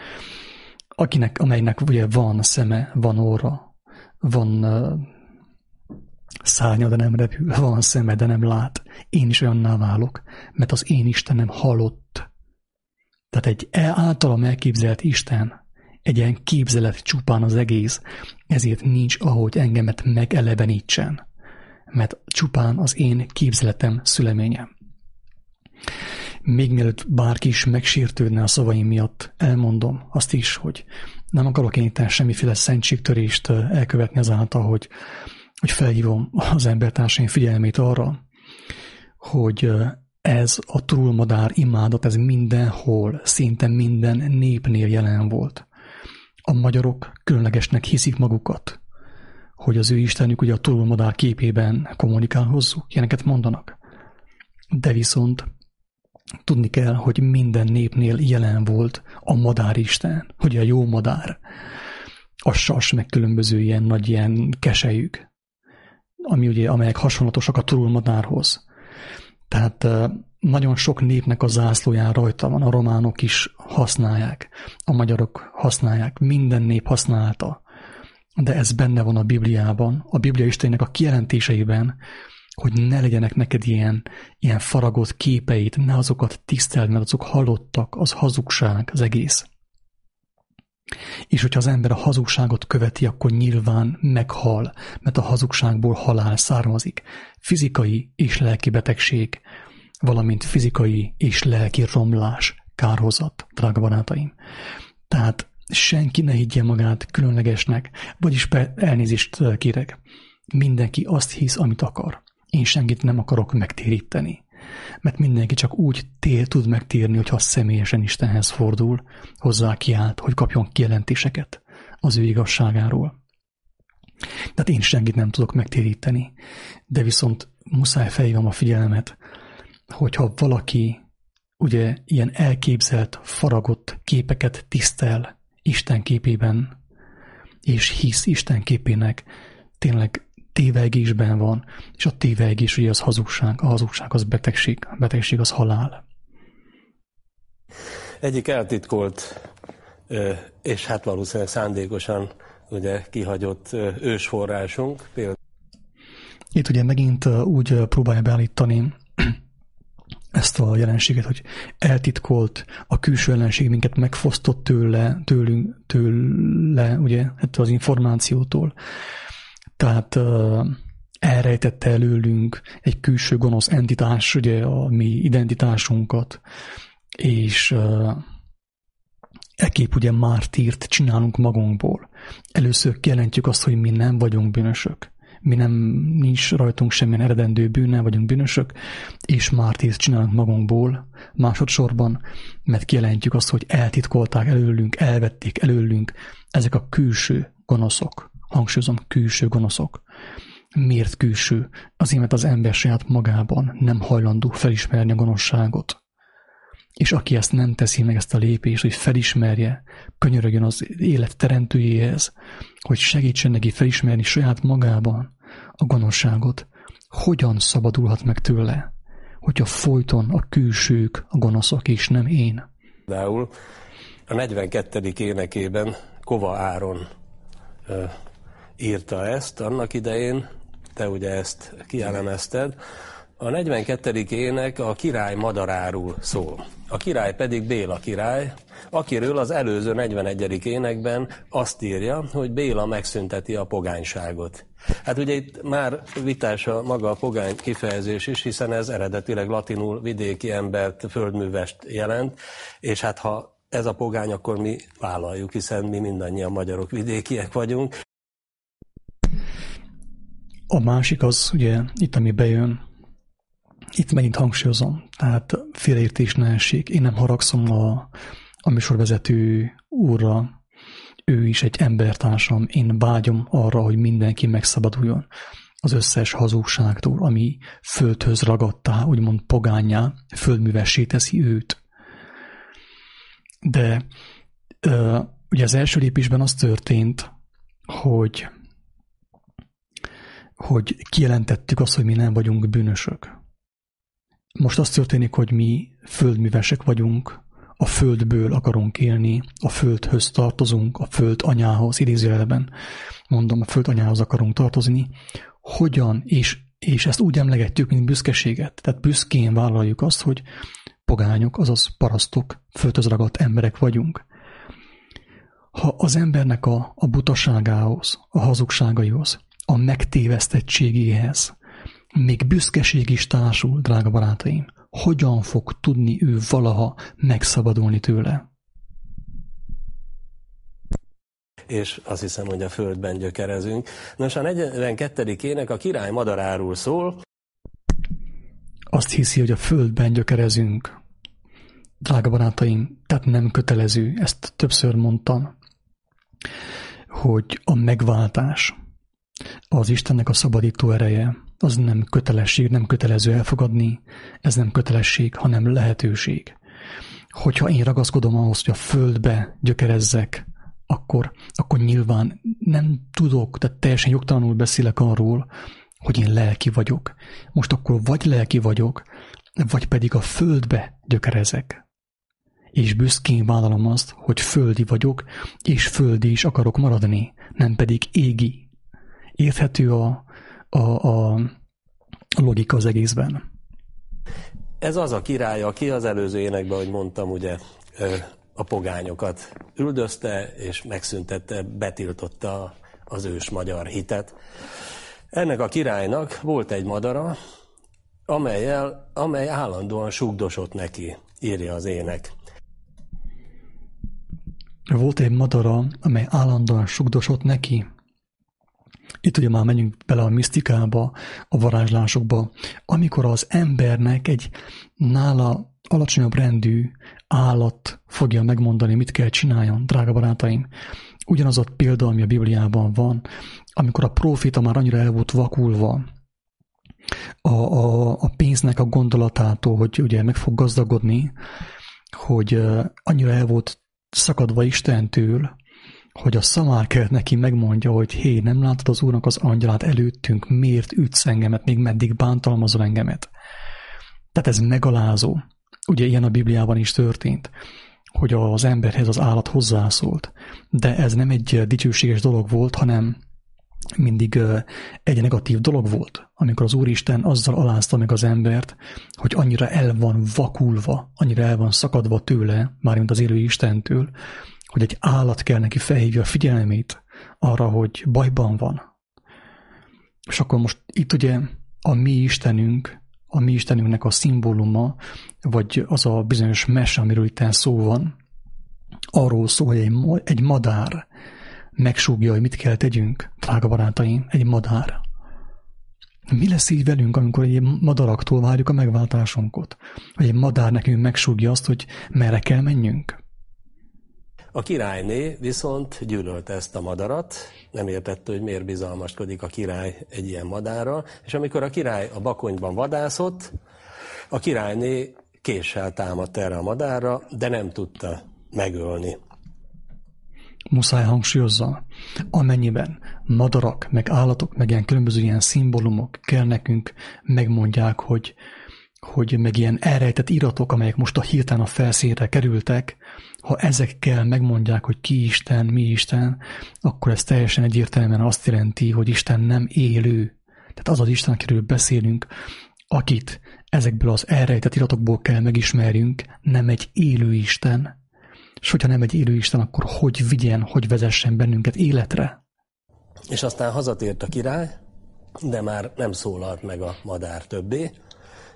akinek, amelynek ugye van szeme, van óra, van Szárnya, de nem repül, van szeme, de nem lát. Én is olyanná válok, mert az én Istenem halott. Tehát egy e általam elképzelt Isten, egy ilyen képzelet csupán az egész, ezért nincs, ahogy engemet megelevenítsen, mert csupán az én képzeletem szüleménye. Még mielőtt bárki is megsértődne a szavaim miatt, elmondom azt is, hogy nem akarok én itt semmiféle szentségtörést elkövetni azáltal, hogy hogy felhívom az embertársaim figyelmét arra, hogy ez a trulmadár imádat, ez mindenhol, szinte minden népnél jelen volt. A magyarok különlegesnek hiszik magukat, hogy az ő istenük ugye a trulmadár képében kommunikál hozzuk, ilyeneket mondanak. De viszont tudni kell, hogy minden népnél jelen volt a madáristen, hogy a jó madár, a sas, meg különböző ilyen nagy ilyen kesejük, ami ugye, amelyek hasonlatosak a trulmadárhoz. Tehát nagyon sok népnek a zászlóján rajta van, a románok is használják, a magyarok használják, minden nép használta. De ez benne van a Bibliában, a Biblia Istenének a kijelentéseiben, hogy ne legyenek neked ilyen, ilyen faragott képeit, ne azokat tiszteld, mert azok halottak, az hazugság az egész. És hogyha az ember a hazugságot követi, akkor nyilván meghal, mert a hazugságból halál származik. Fizikai és lelki betegség, valamint fizikai és lelki romlás, kárhozat, drága barátaim. Tehát senki ne higgye magát különlegesnek, vagyis elnézést kérek. Mindenki azt hisz, amit akar. Én senkit nem akarok megtéríteni. Mert mindenki csak úgy tér tud megtérni, hogyha személyesen Istenhez fordul, hozzá kiállt, hogy kapjon kijelentéseket az ő igazságáról. Tehát én senkit nem tudok megtéríteni, de viszont muszáj felhívom a figyelmet, hogyha valaki ugye ilyen elképzelt, faragott képeket tisztel Isten képében, és hisz Isten képének, tényleg tévegésben van, és a tévegés ugye az hazugság, a hazugság az betegség, a betegség az halál. Egyik eltitkolt, és hát valószínűleg szándékosan ugye kihagyott ősforrásunk. Például... Itt ugye megint úgy próbálja beállítani *clears throat* ezt a jelenséget, hogy eltitkolt, a külső ellenség minket megfosztott tőle, tőlünk, tőle, ugye, hát az információtól. Tehát elrejtette előlünk egy külső gonosz entitás, ugye a mi identitásunkat, és ekép ugye mártírt csinálunk magunkból. Először kijelentjük azt, hogy mi nem vagyunk bűnösök mi nem, nincs rajtunk semmilyen eredendő bűne, vagyunk bűnösök, és mártírt csinálunk magunkból másodszorban, mert kijelentjük azt, hogy eltitkolták előlünk, elvették előlünk ezek a külső gonoszok. Hangsúlyozom, külső gonoszok. Miért külső? Azért, mert az ember saját magában nem hajlandó felismerni a gonoszságot. És aki ezt nem teszi meg ezt a lépést, hogy felismerje, könyörögjön az élet teremtőjéhez, hogy segítsen neki felismerni saját magában a gonoszságot, hogyan szabadulhat meg tőle, hogyha folyton a külsők a gonoszok, és nem én. Például a 42. énekében Kova Áron írta ezt annak idején, te ugye ezt kielemezted, a 42. ének a király madaráról szól. A király pedig Béla király, akiről az előző 41. énekben azt írja, hogy Béla megszünteti a pogányságot. Hát ugye itt már vitás a maga a pogány kifejezés is, hiszen ez eredetileg latinul vidéki embert, földművest jelent, és hát ha ez a pogány, akkor mi vállaljuk, hiszen mi mindannyian magyarok vidékiek vagyunk. A másik az, ugye itt ami bejön, itt megint hangsúlyozom, tehát félreértés ne essék. Én nem haragszom a, a műsorvezető úrra, ő is egy embertársam, én vágyom arra, hogy mindenki megszabaduljon az összes hazugságtól, ami földhöz ragadtá, úgymond pogányá, földművessé teszi őt. De ugye az első lépésben az történt, hogy hogy kijelentettük azt, hogy mi nem vagyunk bűnösök. Most az történik, hogy mi földművesek vagyunk, a földből akarunk élni, a földhöz tartozunk, a föld anyához, idézőjelben mondom, a föld anyához akarunk tartozni. Hogyan, és, és ezt úgy emlegetjük, mint büszkeséget. Tehát büszkén vállaljuk azt, hogy pogányok, azaz parasztok, földhöz ragadt emberek vagyunk. Ha az embernek a, a butaságához, a hazugságaihoz, a megtévesztettségéhez, még büszkeség is társul, drága barátaim. Hogyan fog tudni ő valaha megszabadulni tőle? és azt hiszem, hogy a földben gyökerezünk. Nos, a 42. ének a király madaráról szól. azt hiszi, hogy a földben gyökerezünk. Drága barátaim, tehát nem kötelező, ezt többször mondtam, hogy a megváltás, az Istennek a szabadító ereje, az nem kötelesség, nem kötelező elfogadni, ez nem kötelesség, hanem lehetőség. Hogyha én ragaszkodom ahhoz, hogy a földbe gyökerezzek, akkor, akkor nyilván nem tudok, tehát teljesen jogtalanul beszélek arról, hogy én lelki vagyok. Most akkor vagy lelki vagyok, vagy pedig a földbe gyökerezek. És büszkén vállalom azt, hogy földi vagyok, és földi is akarok maradni, nem pedig égi. Érthető a, a, a logika az egészben. Ez az a király, aki az előző énekben, hogy mondtam, ugye a pogányokat üldözte, és megszüntette, betiltotta az ős magyar hitet. Ennek a királynak volt egy madara, amelyel, amely állandóan sugdosott neki, írja az ének. Volt egy madara, amely állandóan sugdosott neki. Itt ugye már menjünk bele a misztikába, a varázslásokba, amikor az embernek egy nála alacsonyabb rendű állat fogja megmondani, mit kell csináljon, drága barátaim. Ugyanaz a példa, ami a Bibliában van, amikor a profita már annyira el volt vakulva a, a, a pénznek a gondolatától, hogy ugye meg fog gazdagodni, hogy annyira el volt szakadva Istentől, hogy a szamárkert neki megmondja, hogy hé, nem látod az Úrnak az angyalát előttünk, miért ütsz engemet, még meddig bántalmazol engemet. Tehát ez megalázó. Ugye ilyen a Bibliában is történt, hogy az emberhez az állat hozzászólt. De ez nem egy dicsőséges dolog volt, hanem mindig egy negatív dolog volt, amikor az Úristen azzal alázta meg az embert, hogy annyira el van vakulva, annyira el van szakadva tőle, mármint az élő Istentől, hogy egy állat kell neki felhívja a figyelmét arra, hogy bajban van. És akkor most itt ugye a mi Istenünk, a mi Istenünknek a szimbóluma, vagy az a bizonyos mese, amiről itt szó van, arról szól, hogy egy, madár megsúgja, hogy mit kell tegyünk, drága barátaim, egy madár. Mi lesz így velünk, amikor egy madaraktól várjuk a megváltásunkat? Hogy egy madár nekünk megsúgja azt, hogy merre kell menjünk? A királyné viszont gyűlölte ezt a madarat, nem értette, hogy miért bizalmaskodik a király egy ilyen madárral, és amikor a király a bakonyban vadászott, a királyné késsel támadt erre a madárra, de nem tudta megölni. Muszáj hangsúlyozza, amennyiben madarak, meg állatok, meg ilyen különböző ilyen szimbólumok kell nekünk megmondják, hogy, hogy meg ilyen elrejtett iratok, amelyek most a hirtelen a felszínre kerültek, ha ezekkel megmondják, hogy ki Isten, mi Isten, akkor ez teljesen egyértelműen azt jelenti, hogy Isten nem élő. Tehát az az Isten, akiről beszélünk, akit ezekből az elrejtett iratokból kell megismerjünk, nem egy élő Isten. És hogyha nem egy élő Isten, akkor hogy vigyen, hogy vezessen bennünket életre? És aztán hazatért a király, de már nem szólalt meg a madár többé,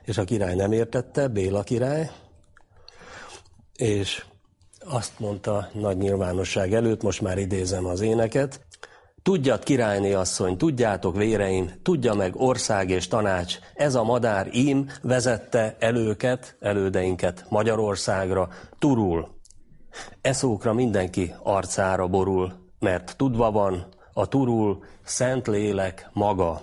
és a király nem értette, Béla király, és azt mondta nagy nyilvánosság előtt, most már idézem az éneket, Tudjat, királyné asszony, tudjátok véreim, tudja meg ország és tanács, ez a madár ím vezette előket, elődeinket Magyarországra, turul. Eszókra mindenki arcára borul, mert tudva van, a turul szent lélek maga,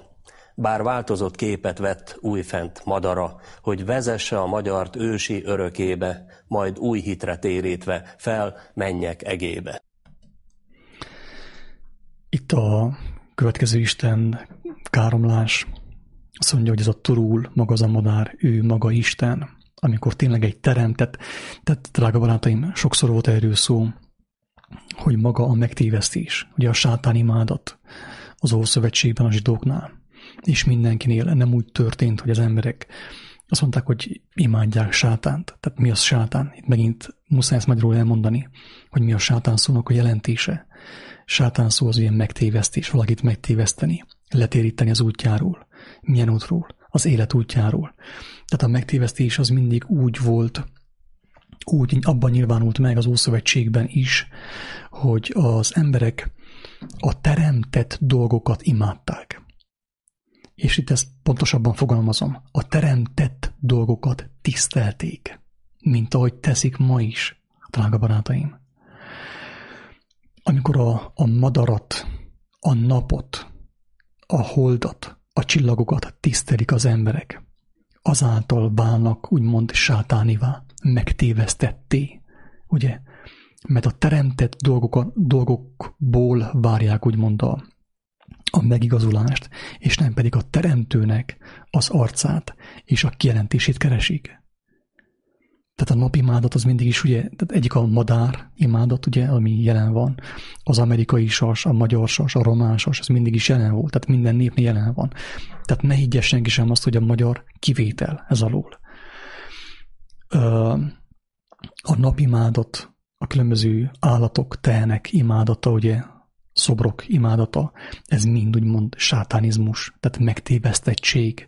bár változott képet vett újfent madara, hogy vezesse a magyart ősi örökébe, majd új hitre térítve fel menjek egébe. Itt a következő Isten káromlás azt mondja, hogy ez a turul, maga az a madár, ő maga Isten, amikor tényleg egy teremtett, tehát drága barátaim, sokszor volt erről szó, hogy maga a megtévesztés, ugye a sátán imádat az Ószövetségben a zsidóknál, és mindenkinél nem úgy történt, hogy az emberek azt mondták, hogy imádják sátánt. Tehát mi az sátán? Itt megint muszáj ezt magyarul elmondani, hogy mi a sátán szónak a jelentése. Sátán szó az ilyen megtévesztés, valakit megtéveszteni, letéríteni az útjáról. Milyen útról? Az élet útjáról. Tehát a megtévesztés az mindig úgy volt, úgy abban nyilvánult meg az Ószövetségben is, hogy az emberek a teremtett dolgokat imádták és itt ezt pontosabban fogalmazom, a teremtett dolgokat tisztelték, mint ahogy teszik ma is, drága barátaim. Amikor a, a madarat, a napot, a holdat, a csillagokat tisztelik az emberek, azáltal válnak úgymond sátánivá, megtévesztetté, ugye? Mert a teremtett dolgok, dolgokból várják úgymond a, a megigazulást, és nem pedig a teremtőnek az arcát és a kijelentését keresik. Tehát a napimádat az mindig is ugye, tehát egyik a madár imádat, ugye, ami jelen van, az amerikai sas, a magyar sas, a román sas, ez mindig is jelen volt, tehát minden népnél jelen van. Tehát ne higgye senki sem azt, hogy a magyar kivétel ez alól. A napimádat, a különböző állatok, tehenek imádata, ugye, szobrok imádata, ez mind úgymond sátánizmus, tehát megtévesztettség,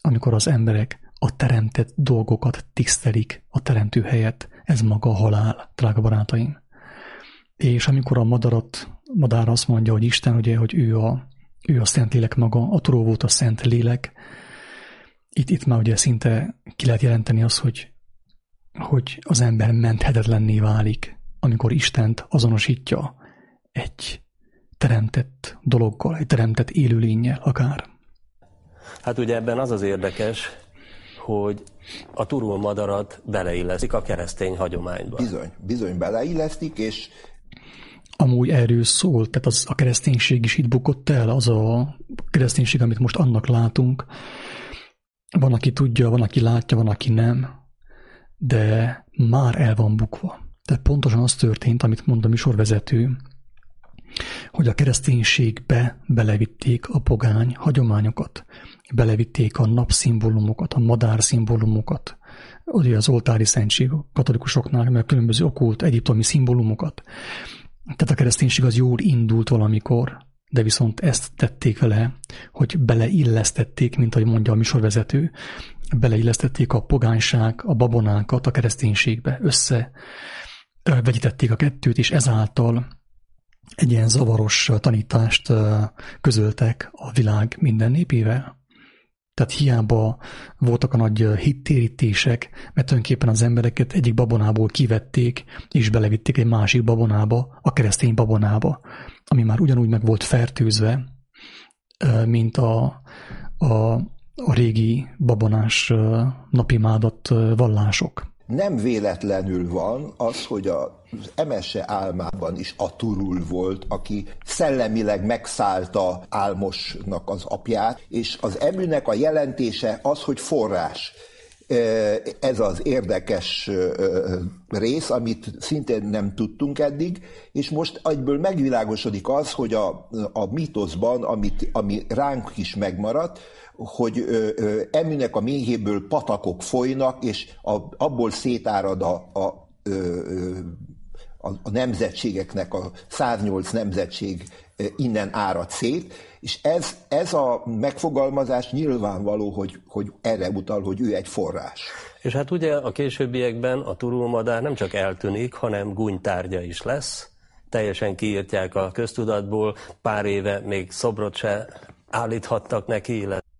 amikor az emberek a teremtett dolgokat tisztelik a teremtő helyett. Ez maga a halál, drága barátaim. És amikor a madarat, madár azt mondja, hogy Isten, ugye, hogy ő a, ő a szent lélek maga, a turó volt a szent lélek, itt, itt már ugye szinte ki lehet jelenteni azt, hogy, hogy az ember menthetetlenné válik, amikor Istent azonosítja egy teremtett dologgal, egy teremtett élőlényel akár. Hát ugye ebben az az érdekes, hogy a turul madarat beleillesztik a keresztény hagyományba. Bizony, bizony beleillesztik, és Amúgy erről szól, tehát az, a kereszténység is itt bukott el, az a kereszténység, amit most annak látunk. Van, aki tudja, van, aki látja, van, aki nem, de már el van bukva. Tehát pontosan az történt, amit mond a műsorvezető, hogy a kereszténységbe belevitték a pogány hagyományokat, belevitték a napszimbólumokat, a madár szimbólumokat, ugye az oltári szentség a katolikusoknál, meg különböző okult egyiptomi szimbólumokat. Tehát a kereszténység az jól indult valamikor, de viszont ezt tették vele, hogy beleillesztették, mint ahogy mondja a műsorvezető, beleillesztették a pogányság, a babonákat a kereszténységbe, össze vegyítették a kettőt, és ezáltal egy ilyen zavaros tanítást közöltek a világ minden népével. Tehát hiába voltak a nagy hittérítések, mert tulajdonképpen az embereket egyik babonából kivették, és belevitték egy másik babonába, a keresztény babonába, ami már ugyanúgy meg volt fertőzve, mint a, a, a régi babonás napimádat vallások. Nem véletlenül van az, hogy a az Emese álmában is a Turul volt, aki szellemileg megszállta Álmosnak az apját, és az eműnek a jelentése az, hogy forrás. Ez az érdekes rész, amit szintén nem tudtunk eddig, és most egyből megvilágosodik az, hogy a, a mítoszban, amit, ami ránk is megmaradt, hogy eműnek a méhéből patakok folynak, és a, abból szétárad a, a a, a nemzetségeknek, a 108 nemzetség innen árad szét, és ez, ez a megfogalmazás nyilvánvaló, hogy, hogy erre utal, hogy ő egy forrás. És hát ugye a későbbiekben a turulmadár nem csak eltűnik, hanem gúnytárgya is lesz. Teljesen kiírtják a köztudatból, pár éve még szobrot se állíthattak neki, illetve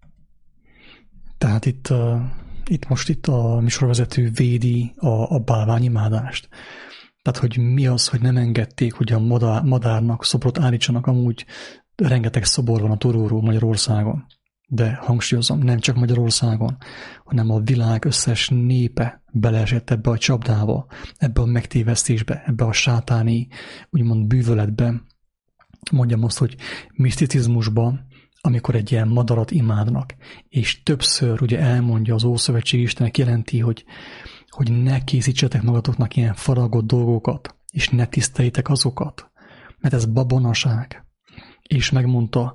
tehát itt, uh, itt most itt a műsorvezető védi a, a bálványimádást. Tehát, hogy mi az, hogy nem engedték, hogy a madár, madárnak szobrot állítsanak, amúgy rengeteg szobor van a Turóról Magyarországon. De hangsúlyozom, nem csak Magyarországon, hanem a világ összes népe beleesett ebbe a csapdába, ebbe a megtévesztésbe, ebbe a sátáni, úgymond bűvöletbe. Mondjam azt, hogy miszticizmusban, amikor egy ilyen madarat imádnak, és többször ugye elmondja az Ószövetség Istenek jelenti, hogy hogy ne készítsetek magatoknak ilyen faragott dolgokat, és ne tiszteljétek azokat, mert ez babonaság. És megmondta,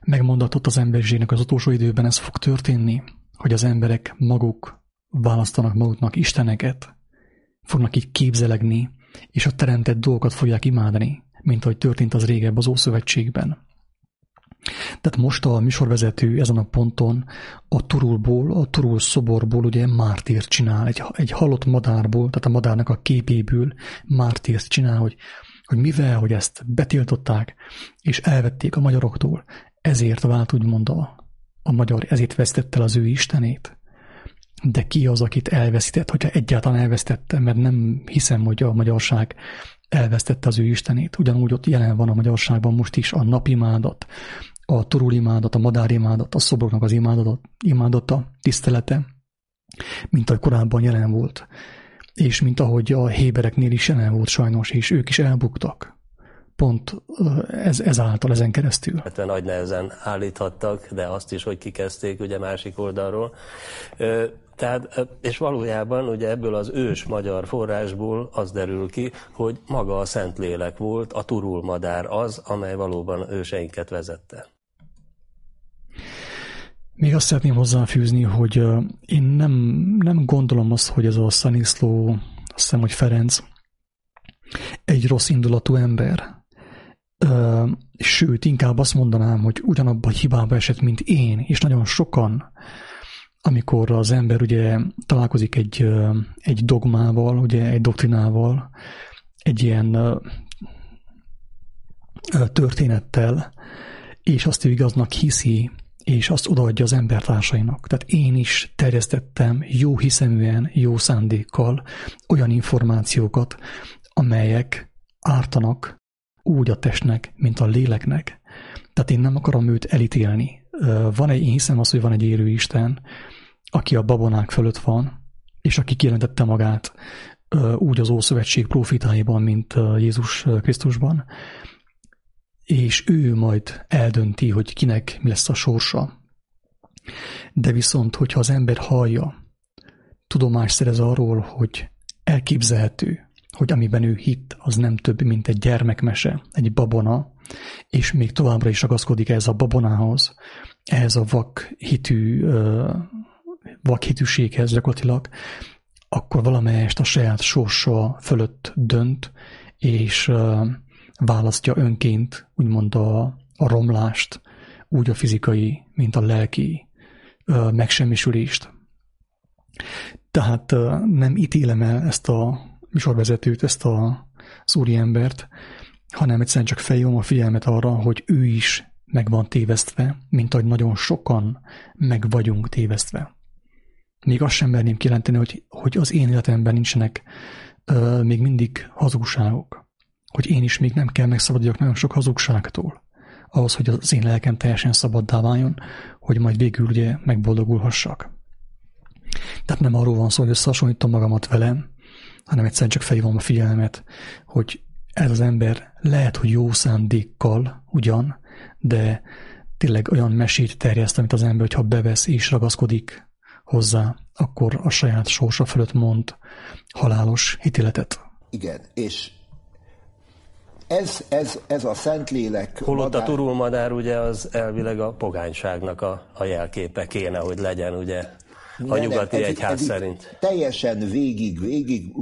megmondatott az emberiségnek az utolsó időben ez fog történni, hogy az emberek maguk választanak maguknak isteneket, fognak így képzelegni, és a teremtett dolgokat fogják imádni, mint ahogy történt az régebb az Ószövetségben. Tehát most a műsorvezető ezen a ponton a turulból, a turul szoborból ugye mártírt csinál, egy, egy halott madárból, tehát a madárnak a képéből mártírt csinál, hogy, hogy mivel, hogy ezt betiltották, és elvették a magyaroktól, ezért vált úgymond a, a magyar, ezért vesztette el az ő istenét. de ki az, akit elveszített, hogyha egyáltalán elvesztette, mert nem hiszem, hogy a magyarság elvesztette az ő istenét. Ugyanúgy ott jelen van a magyarságban most is a napimádat, a turulimádat, a madárimádat, a szobroknak az imádata, imádata, tisztelete, mint ahogy korábban jelen volt, és mint ahogy a hébereknél is jelen volt sajnos, és ők is elbuktak. Pont ez, ezáltal, ezen keresztül. Hát nagy nehezen állíthattak, de azt is, hogy kikezdték ugye másik oldalról. Tehát, és valójában ugye ebből az ős magyar forrásból az derül ki, hogy maga a Szentlélek volt, a turul madár az, amely valóban őseinket vezette. Még azt szeretném hozzáfűzni, hogy én nem, nem gondolom azt, hogy ez a Szaniszló, azt hiszem, hogy Ferenc, egy rossz indulatú ember. Sőt, inkább azt mondanám, hogy ugyanabba a hibába esett, mint én, és nagyon sokan, amikor az ember ugye találkozik egy, egy dogmával, ugye egy doktrinával, egy ilyen történettel, és azt ő igaznak hiszi, és azt odaadja az embertársainak. Tehát én is terjesztettem jó hiszeműen, jó szándékkal olyan információkat, amelyek ártanak úgy a testnek, mint a léleknek. Tehát én nem akarom őt elítélni. Van egy, én hiszem azt, hogy van egy élő Isten, aki a babonák fölött van, és aki kijelentette magát úgy az Ószövetség profitáiban, mint Jézus Krisztusban, és ő majd eldönti, hogy kinek mi lesz a sorsa. De viszont, hogyha az ember hallja, tudomást szerez arról, hogy elképzelhető, hogy amiben ő hitt, az nem több, mint egy gyermekmese, egy babona, és még továbbra is ragaszkodik ehhez a babonához, ehhez a vak hitű, vak hitűséghez gyakorlatilag, akkor valamelyest a saját sorsa fölött dönt, és választja önként úgymond a, a romlást, úgy a fizikai, mint a lelki ö, megsemmisülést. Tehát ö, nem ítélem el ezt a műsorvezetőt, ezt a, az úriembert, hanem egyszerűen csak felhívom a figyelmet arra, hogy ő is meg van tévesztve, mint ahogy nagyon sokan meg vagyunk tévesztve. Még azt sem merném kijelenteni, hogy, hogy az én életemben nincsenek ö, még mindig hazugságok hogy én is még nem kell megszabaduljak nagyon sok hazugságtól, ahhoz, hogy az én lelkem teljesen szabaddá váljon, hogy majd végül ugye megboldogulhassak. Tehát nem arról van szó, hogy összehasonlítom magamat velem, hanem egyszerűen csak felhívom a figyelmet, hogy ez az ember lehet, hogy jó szándékkal ugyan, de tényleg olyan mesét terjeszt, amit az ember, hogyha bevesz és ragaszkodik hozzá, akkor a saját sorsa fölött mond halálos hitéletet. Igen, és ez, ez, ez a Szentlélek Holott madár... a turulmadár ugye az elvileg a pogányságnak a, a jelképe kéne, hogy legyen ugye a ne, nyugati ez, egyház ez szerint. Teljesen végig, végig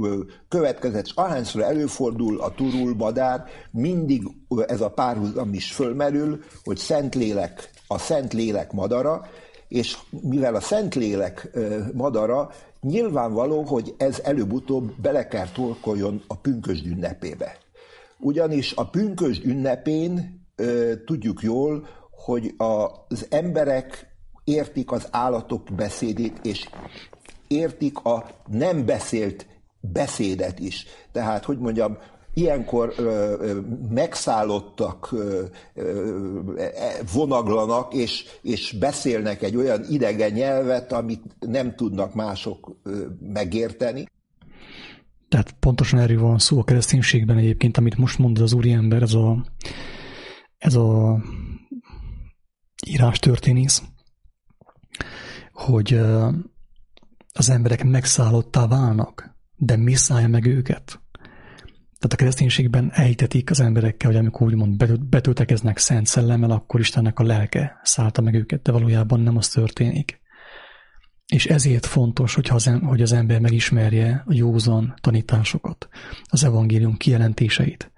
következett, és ahányszor előfordul a turul madár, mindig ez a párhuzam is fölmerül, hogy Szentlélek, a Szentlélek madara, és mivel a Szentlélek madara, nyilvánvaló, hogy ez előbb-utóbb bele kell torkoljon a pünkösd ünnepébe. Ugyanis a pünkösd ünnepén ö, tudjuk jól, hogy az emberek értik az állatok beszédét, és értik a nem beszélt beszédet is. Tehát, hogy mondjam, ilyenkor ö, ö, megszállottak ö, ö, e, vonaglanak, és, és beszélnek egy olyan idegen nyelvet, amit nem tudnak mások ö, megérteni. Tehát pontosan erről van szó a kereszténységben egyébként, amit most mond az úriember, ez a, ez a írás történész, hogy az emberek megszállottá válnak, de mi szállja meg őket? Tehát a kereszténységben ejtetik az emberekkel, hogy amikor úgymond betöltekeznek szent szellemmel, akkor Istennek a lelke szállta meg őket, de valójában nem az történik. És ezért fontos, hogy, az, hogy az ember megismerje a józan tanításokat, az evangélium kijelentéseit,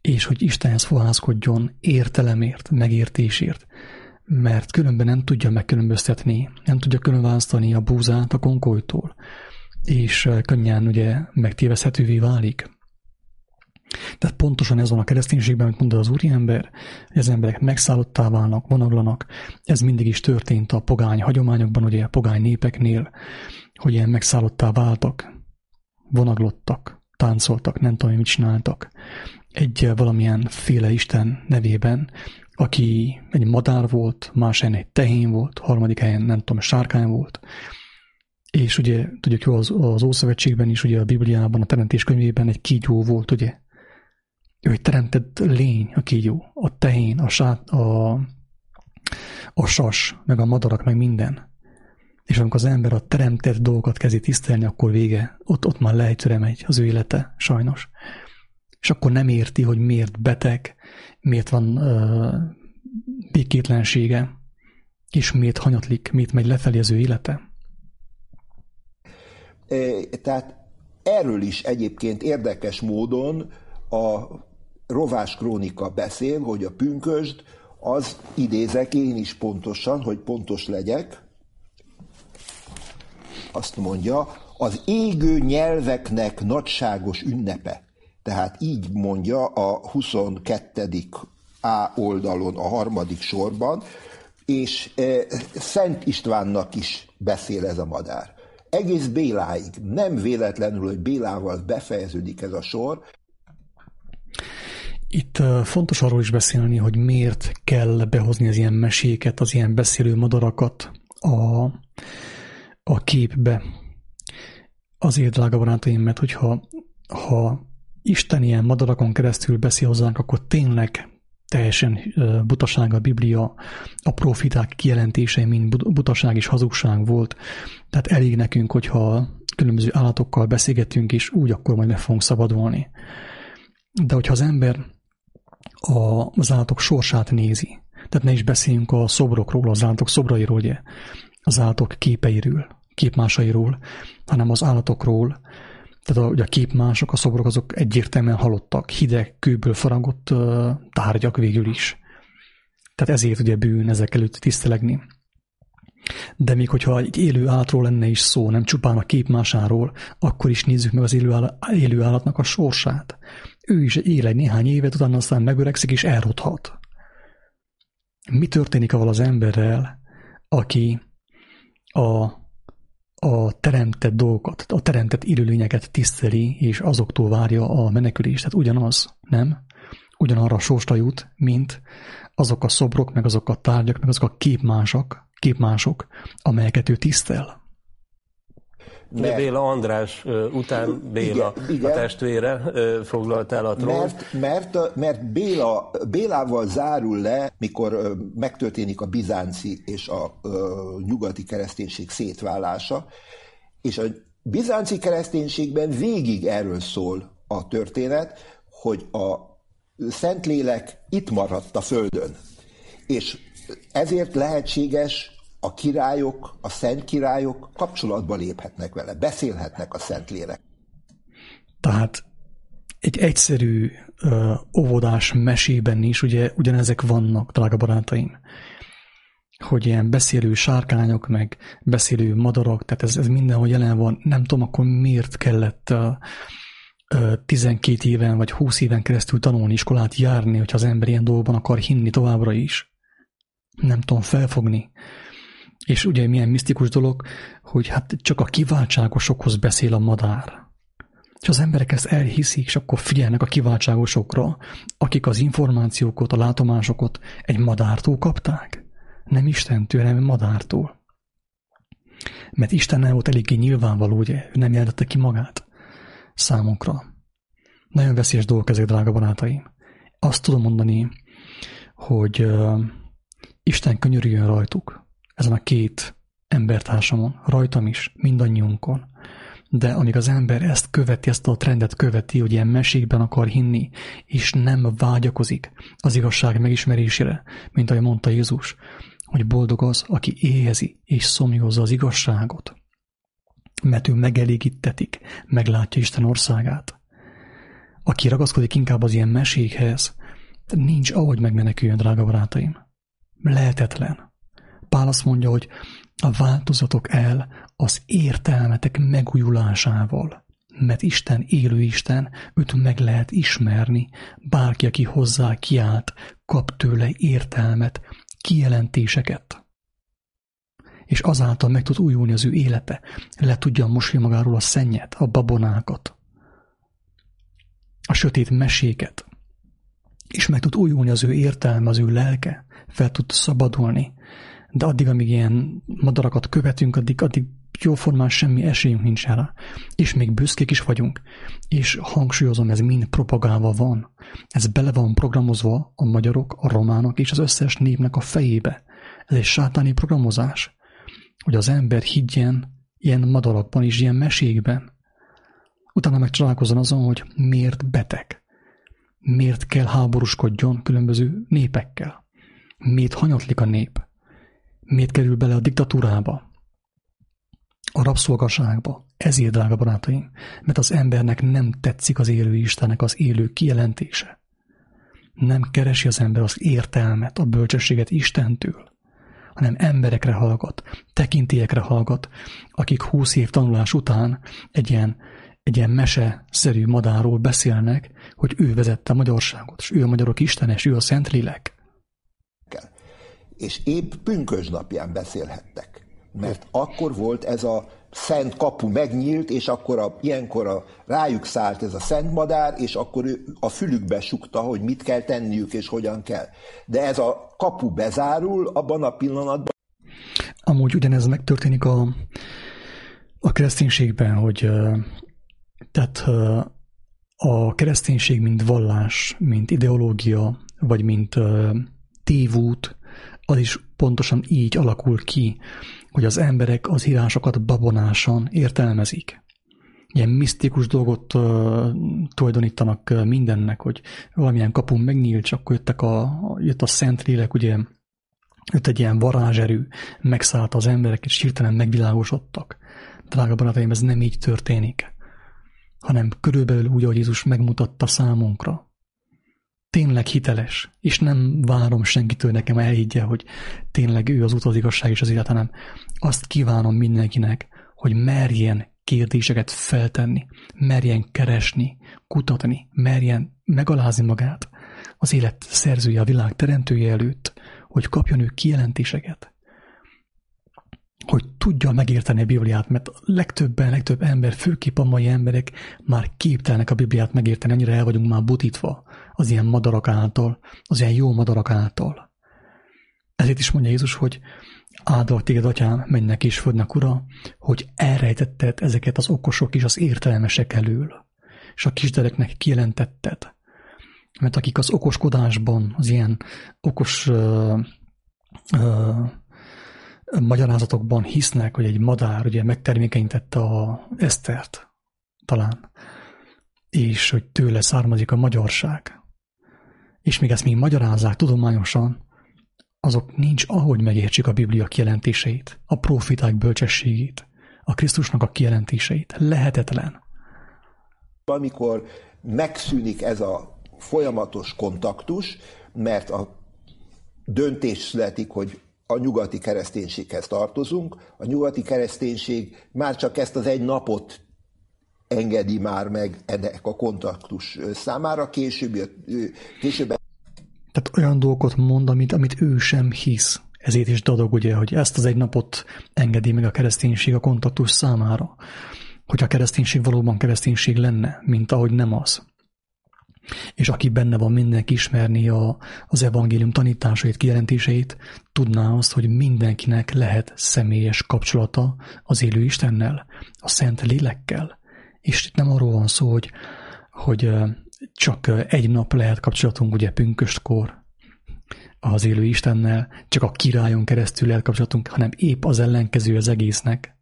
és hogy Istenhez fohászkodjon értelemért, megértésért, mert különben nem tudja megkülönböztetni, nem tudja különválasztani a búzát a konkolytól, és könnyen ugye megtévezhetővé válik. Tehát pontosan ez van a kereszténységben, amit mondta az úriember, hogy az emberek megszállottá válnak, vonaglanak. Ez mindig is történt a pogány hagyományokban, ugye a pogány népeknél, hogy ilyen megszállottá váltak, vonaglottak, táncoltak, nem tudom, mit csináltak. Egy valamilyen féle Isten nevében, aki egy madár volt, más helyen egy tehén volt, harmadik helyen nem tudom, sárkány volt, és ugye tudjuk jó, az, az Ószövetségben is, ugye a Bibliában, a Teremtés könyvében egy kígyó volt, ugye? Ő egy teremtett lény, a kígyó, a tehén, a, sát, a, a sas, meg a madarak, meg minden. És amikor az ember a teremtett dolgokat kezdi tisztelni, akkor vége, ott, ott már lejtőre megy az ő élete, sajnos. És akkor nem érti, hogy miért beteg, miért van uh, békétlensége, és miért hanyatlik, miért megy lefelé az ő élete. Tehát erről is egyébként érdekes módon a rovás krónika beszél, hogy a pünkösd az idézek én is pontosan, hogy pontos legyek, azt mondja, az égő nyelveknek nagyságos ünnepe. Tehát így mondja a 22. A oldalon, a harmadik sorban, és Szent Istvánnak is beszél ez a madár egész Béláig. Nem véletlenül, hogy Bélával befejeződik ez a sor. Itt fontos arról is beszélni, hogy miért kell behozni az ilyen meséket, az ilyen beszélő madarakat a, a képbe. Azért, drága barátaim, mert hogyha ha Isten ilyen madarakon keresztül beszél hozzánk, akkor tényleg teljesen butaság a Biblia, a profiták kijelentései mind butaság és hazugság volt. Tehát elég nekünk, hogyha különböző állatokkal beszélgetünk, és úgy akkor majd meg fogunk szabadulni. De hogyha az ember a, az állatok sorsát nézi, tehát ne is beszéljünk a szobrokról, az állatok szobrairól, ugye, az állatok képeiről, képmásairól, hanem az állatokról, tehát a, ugye a képmások, a szobrok azok egyértelműen halottak, hideg, kőből faragott uh, tárgyak végül is. Tehát ezért ugye bűn ezek előtt tisztelegni. De még hogyha egy élő állatról lenne is szó, nem csupán a képmásáról, akkor is nézzük meg az élő, állat, élő állatnak a sorsát. Ő is él egy néhány évet, utána aztán megöregszik és elrothat. Mi történik avval az emberrel, aki a a teremtett dolgokat, a teremtett élőlényeket tiszteli, és azoktól várja a menekülést. Tehát ugyanaz, nem? Ugyanarra a sorsra jut, mint azok a szobrok, meg azok a tárgyak, meg azok a képmások, képmások, amelyeket ő tisztel. Mert, Béla András után Béla igen, igen, a testvére foglalt el a trónt. Mert, mert, mert Béla, Bélával zárul le, mikor megtörténik a bizánci és a nyugati kereszténység szétválása, és a bizánci kereszténységben végig erről szól a történet, hogy a Szentlélek itt maradt a földön. És ezért lehetséges a királyok, a szent királyok kapcsolatba léphetnek vele, beszélhetnek a Szentlélek. Tehát egy egyszerű ö, óvodás mesében is ugye ugyanezek vannak, drága barátaim. Hogy ilyen beszélő sárkányok, meg beszélő madarak, tehát ez, ez mindenhol jelen van. Nem tudom, akkor miért kellett ö, 12 éven vagy 20 éven keresztül tanulni, iskolát járni, hogyha az ember ilyen dolgokban akar hinni továbbra is. Nem tudom felfogni. És ugye milyen misztikus dolog, hogy hát csak a kiváltságosokhoz beszél a madár. És az emberek ezt elhiszik, és akkor figyelnek a kiváltságosokra, akik az információkat, a látomásokat egy madártól kapták. Nem Istentől, hanem madártól. Mert Isten nem volt eléggé nyilvánvaló, ugye, ő nem jelentette ki magát számunkra. Nagyon veszélyes dolgok ezek, drága barátaim. Azt tudom mondani, hogy Isten könyörüljön rajtuk, ezen a két embertársamon, rajtam is, mindannyiunkon. De amíg az ember ezt követi, ezt a trendet követi, hogy ilyen mesékben akar hinni, és nem vágyakozik az igazság megismerésére, mint ahogy mondta Jézus, hogy boldog az, aki éhezi és szomjózza az igazságot, mert ő megelégítetik, meglátja Isten országát. Aki ragaszkodik inkább az ilyen mesékhez, nincs ahogy megmeneküljön, drága barátaim. Lehetetlen. Pál azt mondja, hogy a változatok el az értelmetek megújulásával. mert Isten élő Isten, őt meg lehet ismerni. Bárki, aki hozzá kiállt, kap tőle értelmet, kijelentéseket. És azáltal meg tud újulni az ő élete, le tudja mosni magáról a szennyet, a babonákat, a sötét meséket, és meg tud újulni az ő értelme, az ő lelke, fel tud szabadulni. De addig, amíg ilyen madarakat követünk, addig, addig jóformán semmi esélyünk nincs rá. És még büszkék is vagyunk. És hangsúlyozom, ez mind propagálva van. Ez bele van programozva a magyarok, a románok és az összes népnek a fejébe. Ez egy sátáni programozás. Hogy az ember higgyen ilyen madarakban és ilyen mesékben. Utána meg azon, hogy miért beteg. Miért kell háborúskodjon különböző népekkel. Miért hanyatlik a nép. Miért kerül bele a diktatúrába a rabszolgaságba. Ezért, drága barátaim, mert az embernek nem tetszik az élő Istennek az élő kijelentése. Nem keresi az ember az értelmet, a bölcsességet Istentől, hanem emberekre hallgat, tekintélyekre hallgat, akik húsz év tanulás után egy ilyen, egy ilyen mese-szerű madárról beszélnek, hogy ő vezette a magyarságot, és ő a magyarok Isten, és ő a Szentlélek. És épp pünkösdapján beszélhettek mert akkor volt ez a szent kapu megnyílt, és akkor a, ilyenkor a, rájuk szállt ez a szent madár, és akkor ő a fülükbe sukta, hogy mit kell tenniük, és hogyan kell. De ez a kapu bezárul abban a pillanatban. Amúgy ugyanez megtörténik a, a kereszténységben, hogy tehát a kereszténység, mint vallás, mint ideológia, vagy mint tévút, az is pontosan így alakul ki, hogy az emberek az írásokat babonásan értelmezik. Ilyen misztikus dolgot uh, tulajdonítanak mindennek, hogy valamilyen kapun megnyílt, csak akkor jöttek a, jött a szent lélek, ugye jött egy ilyen varázserő, megszállt az emberek, és hirtelen megvilágosodtak. Drága barátaim, ez nem így történik, hanem körülbelül úgy, ahogy Jézus megmutatta számunkra tényleg hiteles, és nem várom senkitől nekem elhiggye, hogy tényleg ő az út, az igazság és az élet, hanem azt kívánom mindenkinek, hogy merjen kérdéseket feltenni, merjen keresni, kutatni, merjen megalázni magát az élet szerzője, a világ teremtője előtt, hogy kapjon ő kijelentéseket, hogy tudja megérteni a Bibliát, mert legtöbben, legtöbb ember, főképp a mai emberek már képtelnek a Bibliát megérteni, annyira el vagyunk már butítva az ilyen madarak által, az ilyen jó madarak által. Ezért is mondja Jézus, hogy áldalak téged, atyám, mennek és földnek, ura, hogy elrejtetted ezeket az okosok és az értelmesek elől, és a kisdereknek kijelentetted. Mert akik az okoskodásban, az ilyen okos uh, uh, magyarázatokban hisznek, hogy egy madár ugye megtermékenyítette a Esztert, talán, és hogy tőle származik a magyarság, és még ezt még magyarázzák tudományosan, azok nincs ahogy megértsék a Biblia kijelentéseit, a profiták bölcsességét, a Krisztusnak a kijelentéseit. Lehetetlen. Amikor megszűnik ez a folyamatos kontaktus, mert a döntés születik, hogy a nyugati kereszténységhez tartozunk, a nyugati kereszténység már csak ezt az egy napot engedi már meg ennek a kontaktus számára, később, később... Tehát olyan dolgokat mond, amit, amit ő sem hisz. Ezért is dadog, ugye, hogy ezt az egy napot engedi meg a kereszténység a kontaktus számára. Hogy a kereszténység valóban kereszténység lenne, mint ahogy nem az. És aki benne van, mindenki ismerni a, az evangélium tanításait, kijelentéseit, tudná azt, hogy mindenkinek lehet személyes kapcsolata az élő Istennel, a Szent Lélekkel, és itt nem arról van szó, hogy, hogy csak egy nap lehet kapcsolatunk, ugye pünköstkor az élő Istennel, csak a királyon keresztül lehet kapcsolatunk, hanem épp az ellenkező az egésznek.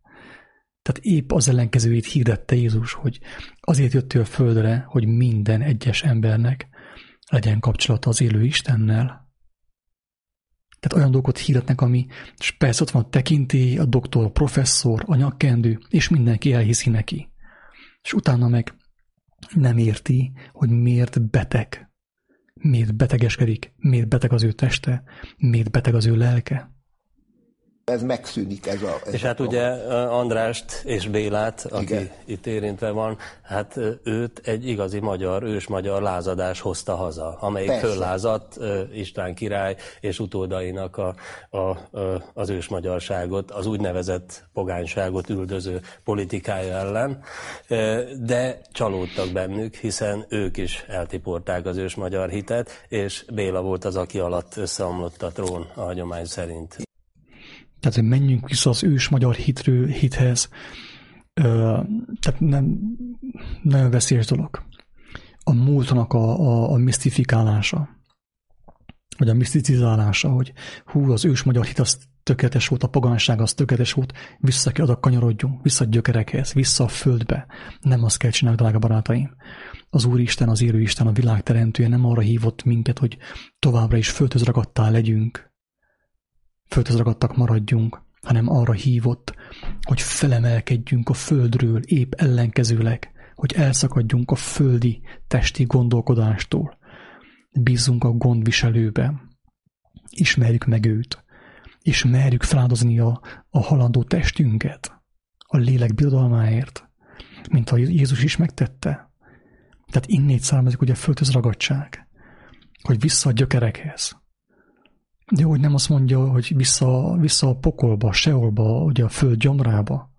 Tehát épp az ellenkezőjét hirdette Jézus, hogy azért jött a földre, hogy minden egyes embernek legyen kapcsolata az élő Istennel. Tehát olyan dolgot hirdetnek, ami, és persze ott van a tekintély, a doktor, a professzor, a nyakkendő, és mindenki elhiszi neki és utána meg nem érti, hogy miért beteg, miért betegeskedik, miért beteg az ő teste, miért beteg az ő lelke. Ez megszűnik. Ez a, ez és hát a, ugye Andrást és Bélát, aki Igen. itt érintve van, hát őt egy igazi magyar, ős magyar lázadás hozta haza, amelyik Persze. föllázadt István király és utódainak a, a, a, az ős magyarságot, az úgynevezett pogányságot üldöző politikája ellen, de csalódtak bennük, hiszen ők is eltiporták az ős magyar hitet, és Béla volt az, aki alatt összeomlott a trón a hagyomány szerint. Tehát, hogy menjünk vissza az ős magyar hitről, hithez. Ö, tehát nem, nagyon veszélyes dolog. A múltnak a, a, a misztifikálása, vagy a miszticizálása, hogy hú, az ős magyar hit az tökéletes volt, a pagánság az tökéletes volt, vissza kell oda kanyarodjunk, vissza a gyökerekhez, vissza a földbe. Nem azt kell csinálni, drága barátaim. Az Úristen, az élő Isten, a világ teremtője nem arra hívott minket, hogy továbbra is földhöz ragadtá legyünk, földhöz ragadtak maradjunk, hanem arra hívott, hogy felemelkedjünk a földről, épp ellenkezőleg, hogy elszakadjunk a földi, testi gondolkodástól. Bízzunk a gondviselőbe, ismerjük meg őt, és merjük feláldozni a, a halandó testünket. A lélek birodalmáért, mint ahogy Jézus is megtette. Tehát innét származik ugye a földhöz ragadság, hogy vissza a gyökerekhez, de hogy nem azt mondja, hogy vissza, vissza a pokolba, seolba, ugye a föld gyomrába.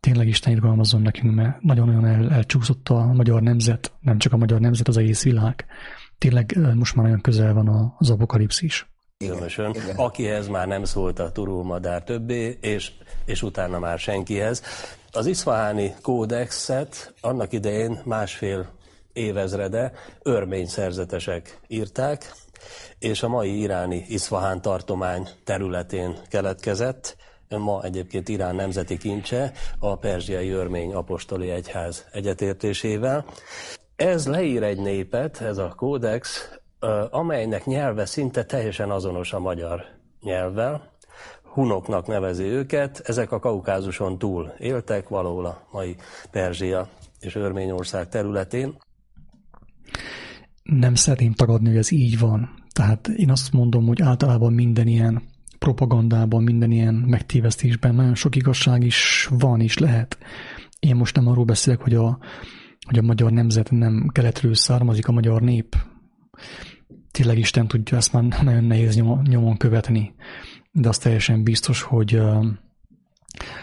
Tényleg Isten irgalmazzon nekünk, mert nagyon-nagyon el, elcsúszott a magyar nemzet, nem csak a magyar nemzet, az egész világ. Tényleg most már nagyon közel van az apokalipszis. Különösen, akihez már nem szólt a turulmadár többé, és, és utána már senkihez. Az iszfaháni kódexet annak idején másfél évezrede örmény szerzetesek írták, és a mai iráni Iszfahán tartomány területén keletkezett, ma egyébként Irán nemzeti kincse a perzsiai örmény apostoli egyház egyetértésével. Ez leír egy népet, ez a kódex, amelynek nyelve szinte teljesen azonos a magyar nyelvvel, hunoknak nevezi őket, ezek a kaukázuson túl éltek, valahol a mai Perzsia és Örményország területén. Nem szeretném tagadni, hogy ez így van. Tehát én azt mondom, hogy általában minden ilyen propagandában, minden ilyen megtévesztésben nagyon sok igazság is van és lehet. Én most nem arról beszélek, hogy a, hogy a magyar nemzet nem keletről származik, a magyar nép. Tényleg Isten tudja, ezt már nagyon nehéz nyomon követni. De az teljesen biztos, hogy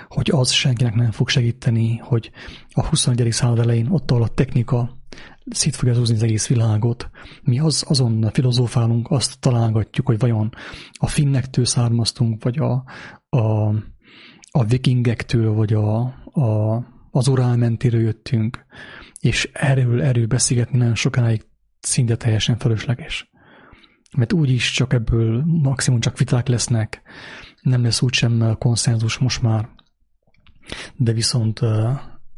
hogy az senkinek nem fog segíteni, hogy a 21. század elején ott, ahol a technika szét fogja húzni az egész világot. Mi az, azon filozófálunk, azt találgatjuk, hogy vajon a finnektől származtunk, vagy a, a, a vikingektől, vagy a, a, az urálmentéről jöttünk, és erről, erről beszélgetni nagyon sokáig szinte teljesen felesleges. Mert úgyis csak ebből maximum csak viták lesznek, nem lesz úgysem konszenzus most már, de viszont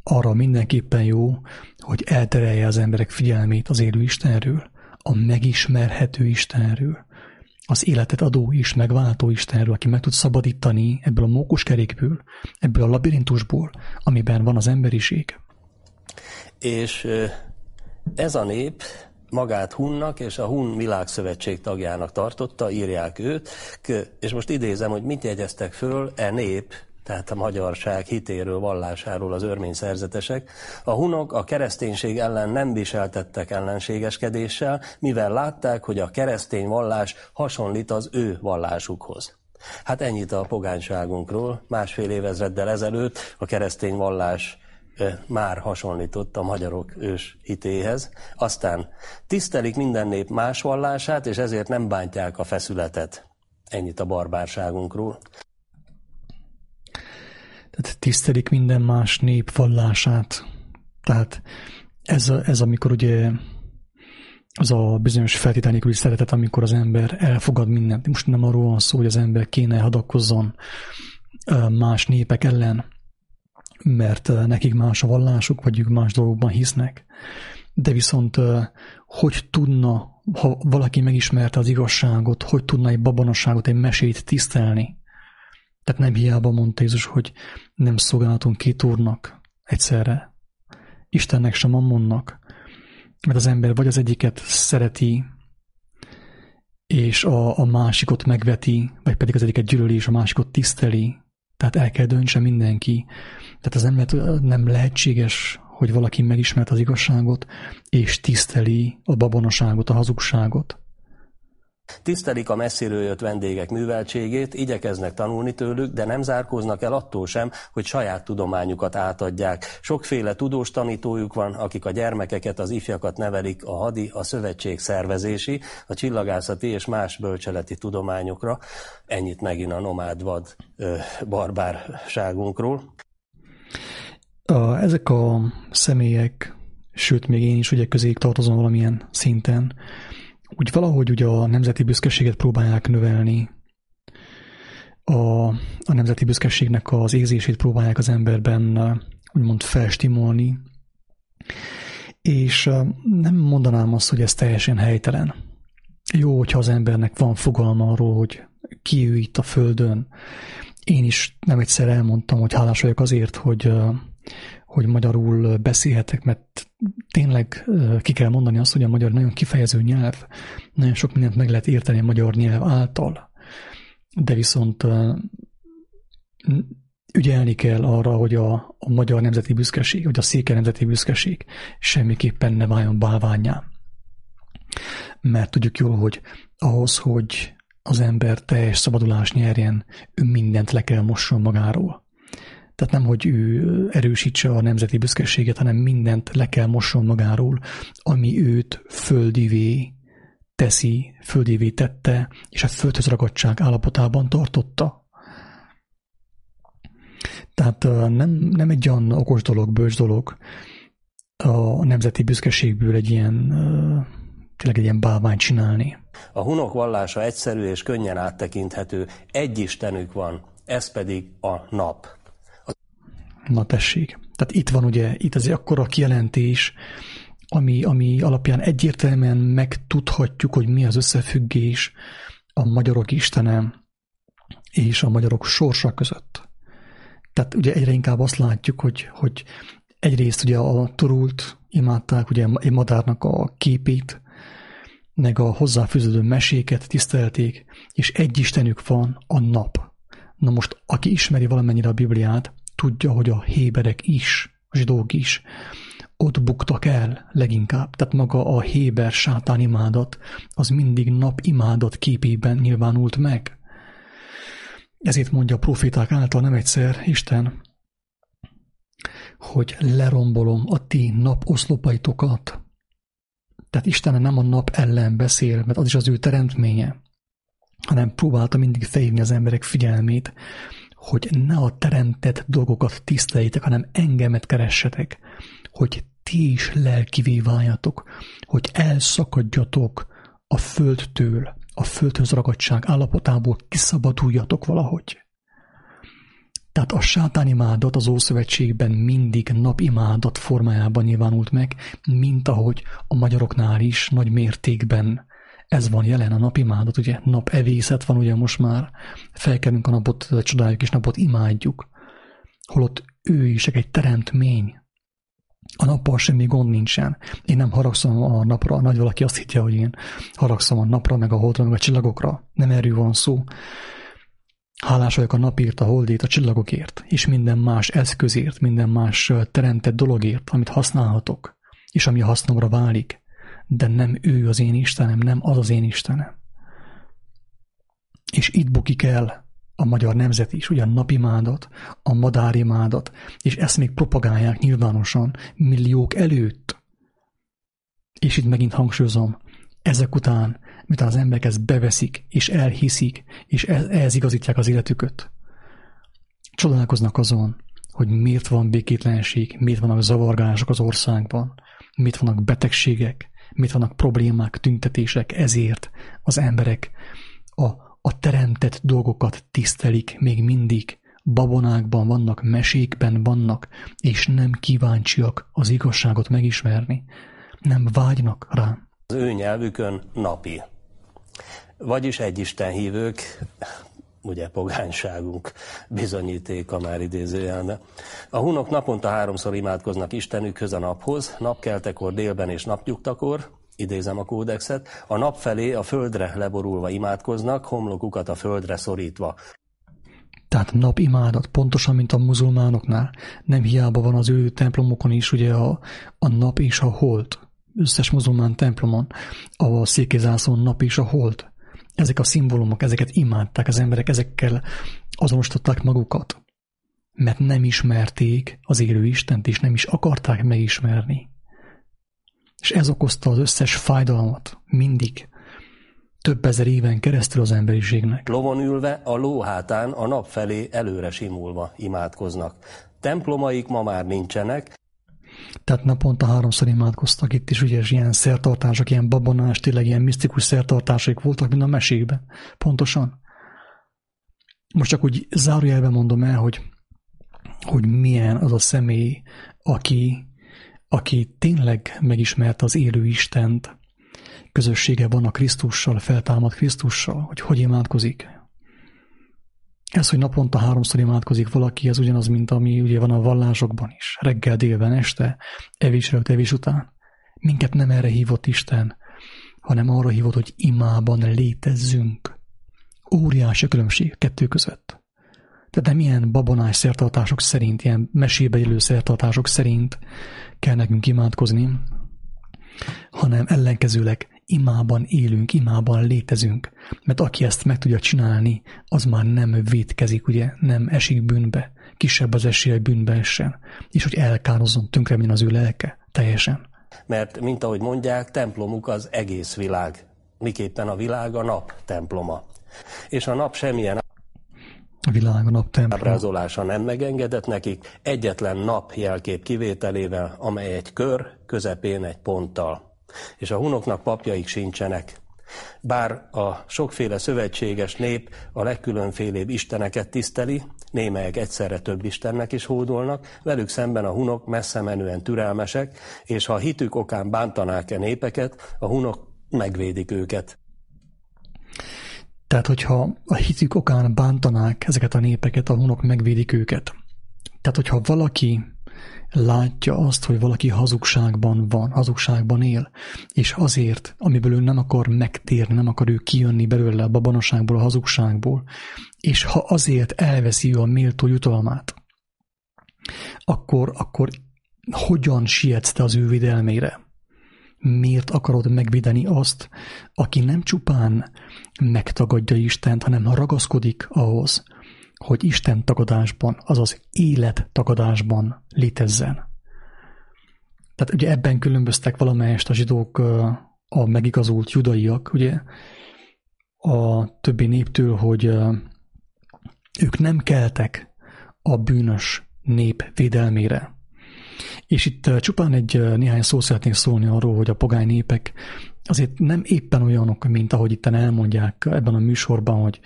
arra mindenképpen jó, hogy elterelje az emberek figyelmét az élő Istenről, a megismerhető Istenről, az életet adó és megváltó Istenről, aki meg tud szabadítani ebből a mókuskerékből, ebből a labirintusból, amiben van az emberiség. És ez a nép magát Hunnak és a Hun Világszövetség tagjának tartotta, írják őt, és most idézem, hogy mit jegyeztek föl e nép tehát a magyarság hitéről, vallásáról az örmény szerzetesek. A hunok a kereszténység ellen nem viseltettek ellenségeskedéssel, mivel látták, hogy a keresztény vallás hasonlít az ő vallásukhoz. Hát ennyit a pogányságunkról. Másfél évezreddel ezelőtt a keresztény vallás már hasonlított a magyarok ős hitéhez. Aztán tisztelik minden nép más vallását, és ezért nem bántják a feszületet. Ennyit a barbárságunkról. Tehát tisztelik minden más nép vallását. Tehát ez, ez amikor ugye az a bizonyos feltételnélküli szeretet, amikor az ember elfogad mindent. Most nem arról van szó, hogy az ember kéne hadakozzon más népek ellen, mert nekik más a vallásuk, vagy ők más dolgokban hisznek. De viszont hogy tudna, ha valaki megismerte az igazságot, hogy tudna egy babonosságot, egy mesét tisztelni, tehát nem hiába mondta Jézus, hogy nem szolgálhatunk két úrnak egyszerre. Istennek sem Ammonnak. Mert az ember vagy az egyiket szereti, és a, a másikot megveti, vagy pedig az egyiket gyűlöli, és a másikot tiszteli. Tehát el kell döntse mindenki. Tehát az nem, lehet, nem lehetséges, hogy valaki megismert az igazságot, és tiszteli a babonaságot, a hazugságot. Tisztelik a messziről jött vendégek műveltségét, igyekeznek tanulni tőlük, de nem zárkóznak el attól sem, hogy saját tudományukat átadják. Sokféle tudós tanítójuk van, akik a gyermekeket, az ifjakat nevelik a hadi, a szövetség szervezési, a csillagászati és más bölcseleti tudományokra. Ennyit megint a nomád vad ö, barbárságunkról. A, ezek a személyek, sőt még én is ugye közéig tartozom valamilyen szinten, úgy valahogy ugye a nemzeti büszkeséget próbálják növelni, a, a nemzeti büszkeségnek az érzését próbálják az emberben úgymond felstimolni, és nem mondanám azt, hogy ez teljesen helytelen. Jó, hogyha az embernek van fogalma arról, hogy ki ő itt a Földön. Én is nem egyszer elmondtam, hogy hálás vagyok azért, hogy hogy magyarul beszélhetek, mert tényleg ki kell mondani azt, hogy a magyar nagyon kifejező nyelv, nagyon sok mindent meg lehet érteni a magyar nyelv által, de viszont ügyelni kell arra, hogy a, a magyar nemzeti büszkeség, vagy a széke nemzeti büszkeség semmiképpen ne váljon bálványá. Mert tudjuk jól, hogy ahhoz, hogy az ember teljes szabadulás nyerjen, ő mindent le kell mosson magáról. Tehát nem, hogy ő erősítse a nemzeti büszkeséget, hanem mindent le kell mosson magáról, ami őt földivé teszi, földivé tette, és a földhöz ragadtság állapotában tartotta. Tehát nem, nem egy olyan okos dolog, bölcs dolog a nemzeti büszkeségből egy ilyen, tényleg egy ilyen bálványt csinálni. A hunok vallása egyszerű és könnyen áttekinthető. Egy istenük van, ez pedig a nap. Na tessék. Tehát itt van ugye, itt az akkora kijelentés, ami, ami alapján egyértelműen megtudhatjuk, hogy mi az összefüggés a magyarok istene és a magyarok sorsa között. Tehát ugye egyre inkább azt látjuk, hogy, hogy egyrészt ugye a turult imádták, ugye egy madárnak a képét, meg a hozzáfűződő meséket tisztelték, és egy istenük van, a nap. Na most, aki ismeri valamennyire a Bibliát, tudja, hogy a héberek is, a zsidók is ott buktak el leginkább. Tehát maga a héber sátán imádat, az mindig nap imádat képében nyilvánult meg. Ezért mondja a profiták által nem egyszer Isten, hogy lerombolom a ti naposzlopaitokat. Tehát Isten nem a nap ellen beszél, mert az is az ő teremtménye, hanem próbálta mindig felhívni az emberek figyelmét, hogy ne a teremtett dolgokat tiszteljétek, hanem engemet keressetek, hogy ti is lelkivé váljatok, hogy elszakadjatok a földtől, a földhöz ragadság állapotából kiszabaduljatok valahogy. Tehát a sátánimádat az Ószövetségben mindig napimádat formájában nyilvánult meg, mint ahogy a magyaroknál is nagy mértékben ez van jelen a napimádat, ugye napevészet van ugye most már, felkelünk a napot, csodáljuk és napot imádjuk, holott ő is egy teremtmény. A nappal semmi gond nincsen. Én nem haragszom a napra, nagy valaki azt hittje, hogy én haragszom a napra, meg a holdra, meg a csillagokra. Nem erről van szó. Hálás vagyok a napért, a holdét, a csillagokért, és minden más eszközért, minden más teremtett dologért, amit használhatok, és ami hasznomra válik de nem ő az én Istenem, nem az az én Istenem. És itt bukik el a magyar nemzet is, ugye a napimádat, a madárimádat, és ezt még propagálják nyilvánosan milliók előtt. És itt megint hangsúlyozom, ezek után, miután az emberek ezt beveszik, és elhiszik, és ehhez igazítják az életüket, csodálkoznak azon, hogy miért van békétlenség, miért vannak zavargások az országban, miért vannak betegségek, mit vannak problémák, tüntetések, ezért az emberek a, a teremtett dolgokat tisztelik még mindig, babonákban vannak, mesékben vannak, és nem kíváncsiak az igazságot megismerni, nem vágynak rá. Az ő nyelvükön napi. Vagyis egy Isten hívők, ugye pogányságunk bizonyítéka már idézőjelme. A hunok naponta háromszor imádkoznak Istenükhöz a naphoz, napkeltekor, délben és napnyugtakor, idézem a kódexet, a nap felé a földre leborulva imádkoznak, homlokukat a földre szorítva. Tehát napimádat, pontosan, mint a muzulmánoknál. Nem hiába van az ő templomokon is ugye a, a nap és a hold. Összes muzulmán templomon, a székézászón nap és a hold. Ezek a szimbólumok, ezeket imádták az emberek, ezekkel azonosították magukat. Mert nem ismerték az élő Istent, és nem is akarták megismerni. És ez okozta az összes fájdalmat, mindig, több ezer éven keresztül az emberiségnek. Lovon ülve a lóhátán a nap felé előre simulva imádkoznak. Templomaik ma már nincsenek, tehát naponta háromszor imádkoztak itt is, ugye, és ilyen szertartások, ilyen babonás, tényleg ilyen misztikus szertartások voltak, mint a mesékben. Pontosan. Most csak úgy zárójelben mondom el, hogy, hogy milyen az a személy, aki, aki tényleg megismerte az élő Istent, közössége van a Krisztussal, feltámad Krisztussal, hogy hogy imádkozik. Ez, hogy naponta háromszor imádkozik valaki, ez ugyanaz, mint ami ugye van a vallásokban is. Reggel, délben, este, evés előtt, evés után. Minket nem erre hívott Isten, hanem arra hívott, hogy imában létezzünk. Óriási a különbség kettő között. Tehát nem ilyen babonás szertartások szerint, ilyen mesébe élő szertartások szerint kell nekünk imádkozni, hanem ellenkezőleg imában élünk, imában létezünk. Mert aki ezt meg tudja csinálni, az már nem vétkezik, ugye, nem esik bűnbe, kisebb az esélye, bűnbe essen, és hogy elkározzon, tönkre az ő lelke, teljesen. Mert, mint ahogy mondják, templomuk az egész világ. Miképpen a világ a nap temploma. És a nap semmilyen a világ a nap temploma. Ábrázolása nem megengedett nekik, egyetlen nap jelkép kivételével, amely egy kör, közepén egy ponttal és a hunoknak papjaik sincsenek. Bár a sokféle szövetséges nép a legkülönfélébb isteneket tiszteli, némelyek egyszerre több istennek is hódolnak, velük szemben a hunok messze menően türelmesek, és ha a hitük okán bántanák-e népeket, a hunok megvédik őket. Tehát, hogyha a hitük okán bántanák ezeket a népeket, a hunok megvédik őket. Tehát, hogyha valaki látja azt, hogy valaki hazugságban van, hazugságban él, és azért, amiből ő nem akar megtérni, nem akar ő kijönni belőle a babonaságból, a hazugságból, és ha azért elveszi ő a méltó jutalmát, akkor, akkor hogyan sietsz te az ő videlmére? Miért akarod megvédeni azt, aki nem csupán megtagadja Istent, hanem ragaszkodik ahhoz, hogy Isten tagadásban, azaz élet tagadásban létezzen. Tehát ugye ebben különböztek valamelyest a zsidók a megigazult judaiak, ugye a többi néptől, hogy ők nem keltek a bűnös nép védelmére. És itt csupán egy néhány szó szeretnék szólni arról, hogy a pogány népek azért nem éppen olyanok, mint ahogy itt elmondják ebben a műsorban, hogy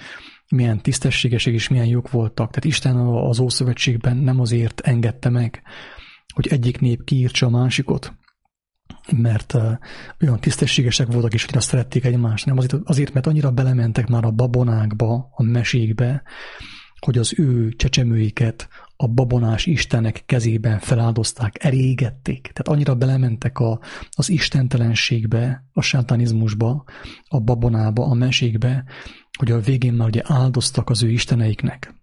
milyen tisztességesek és milyen jók voltak. Tehát Isten az Ószövetségben nem azért engedte meg, hogy egyik nép kiírtsa a másikot, mert olyan tisztességesek voltak, és annyira szerették egymást, nem azért, azért, mert annyira belementek már a babonákba, a mesékbe, hogy az ő csecsemőiket a babonás istenek kezében feláldozták, elégették. Tehát annyira belementek a, az istentelenségbe, a sátanizmusba, a babonába, a mesékbe, hogy a végén már ugye áldoztak az ő isteneiknek,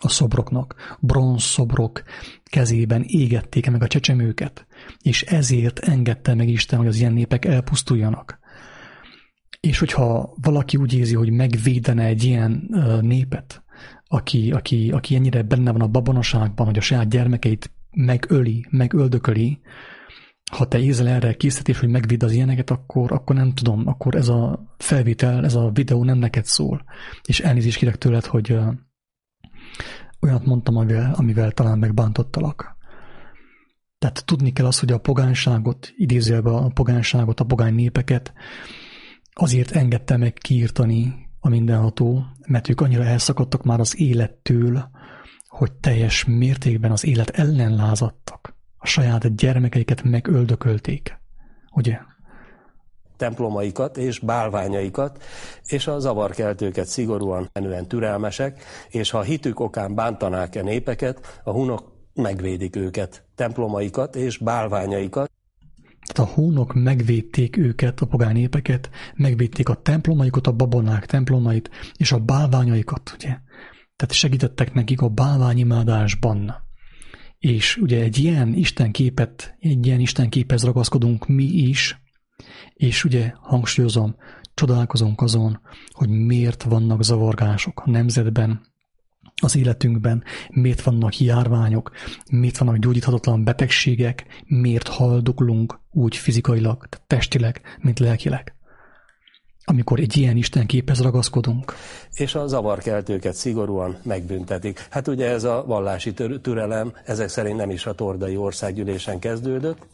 a szobroknak, bronz szobrok kezében égették meg a csecsemőket, és ezért engedte meg Isten, hogy az ilyen népek elpusztuljanak. És hogyha valaki úgy érzi, hogy megvédene egy ilyen népet, aki, aki, aki ennyire benne van a babonaságban, hogy a saját gyermekeit megöli, megöldököli, ha te érzel erre készítés, hogy megvéd az ilyeneket, akkor, akkor nem tudom, akkor ez a felvétel, ez a videó nem neked szól. És elnézést kérek tőled, hogy uh, olyat mondtam, amivel, amivel talán megbántottalak. Tehát tudni kell az, hogy a pogányságot, idézőjelben a pogányságot, a pogány népeket azért engedte meg kiírtani a mindenható, mert ők annyira elszakadtak már az élettől, hogy teljes mértékben az élet ellen lázadtak a saját gyermekeiket megöldökölték. Ugye? templomaikat és bálványaikat, és a zavarkeltőket szigorúan menően türelmesek, és ha hitük okán bántanák-e népeket, a hunok megvédik őket, templomaikat és bálványaikat. Tehát a hónok megvédték őket, a pogány népeket, megvédték a templomaikat, a babonák templomait, és a bálványaikat, ugye? Tehát segítettek nekik a bálványimádásban. És ugye egy ilyen istenképet, egy ilyen istenképhez ragaszkodunk mi is, és ugye hangsúlyozom, csodálkozunk azon, hogy miért vannak zavargások a nemzetben, az életünkben, miért vannak járványok, miért vannak gyógyíthatatlan betegségek, miért haldoklunk úgy fizikailag, testileg, mint lelkileg. Amikor egy ilyen Isten képhez ragaszkodunk. És a zavarkeltőket szigorúan megbüntetik. Hát ugye ez a vallási türelem ezek szerint nem is a Tordai Országgyűlésen kezdődött,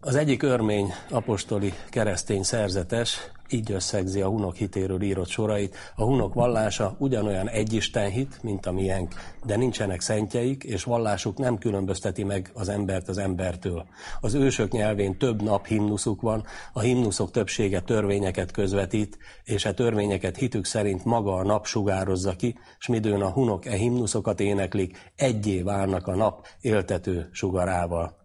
az egyik örmény apostoli keresztény szerzetes így összegzi a hunok hitéről írott sorait. A hunok vallása ugyanolyan egyisten hit, mint a miénk, de nincsenek szentjeik, és vallásuk nem különbözteti meg az embert az embertől. Az ősök nyelvén több nap himnuszuk van, a himnuszok többsége törvényeket közvetít, és e törvényeket hitük szerint maga a nap sugározza ki, s midőn a hunok e himnuszokat éneklik, egyé válnak a nap éltető sugarával.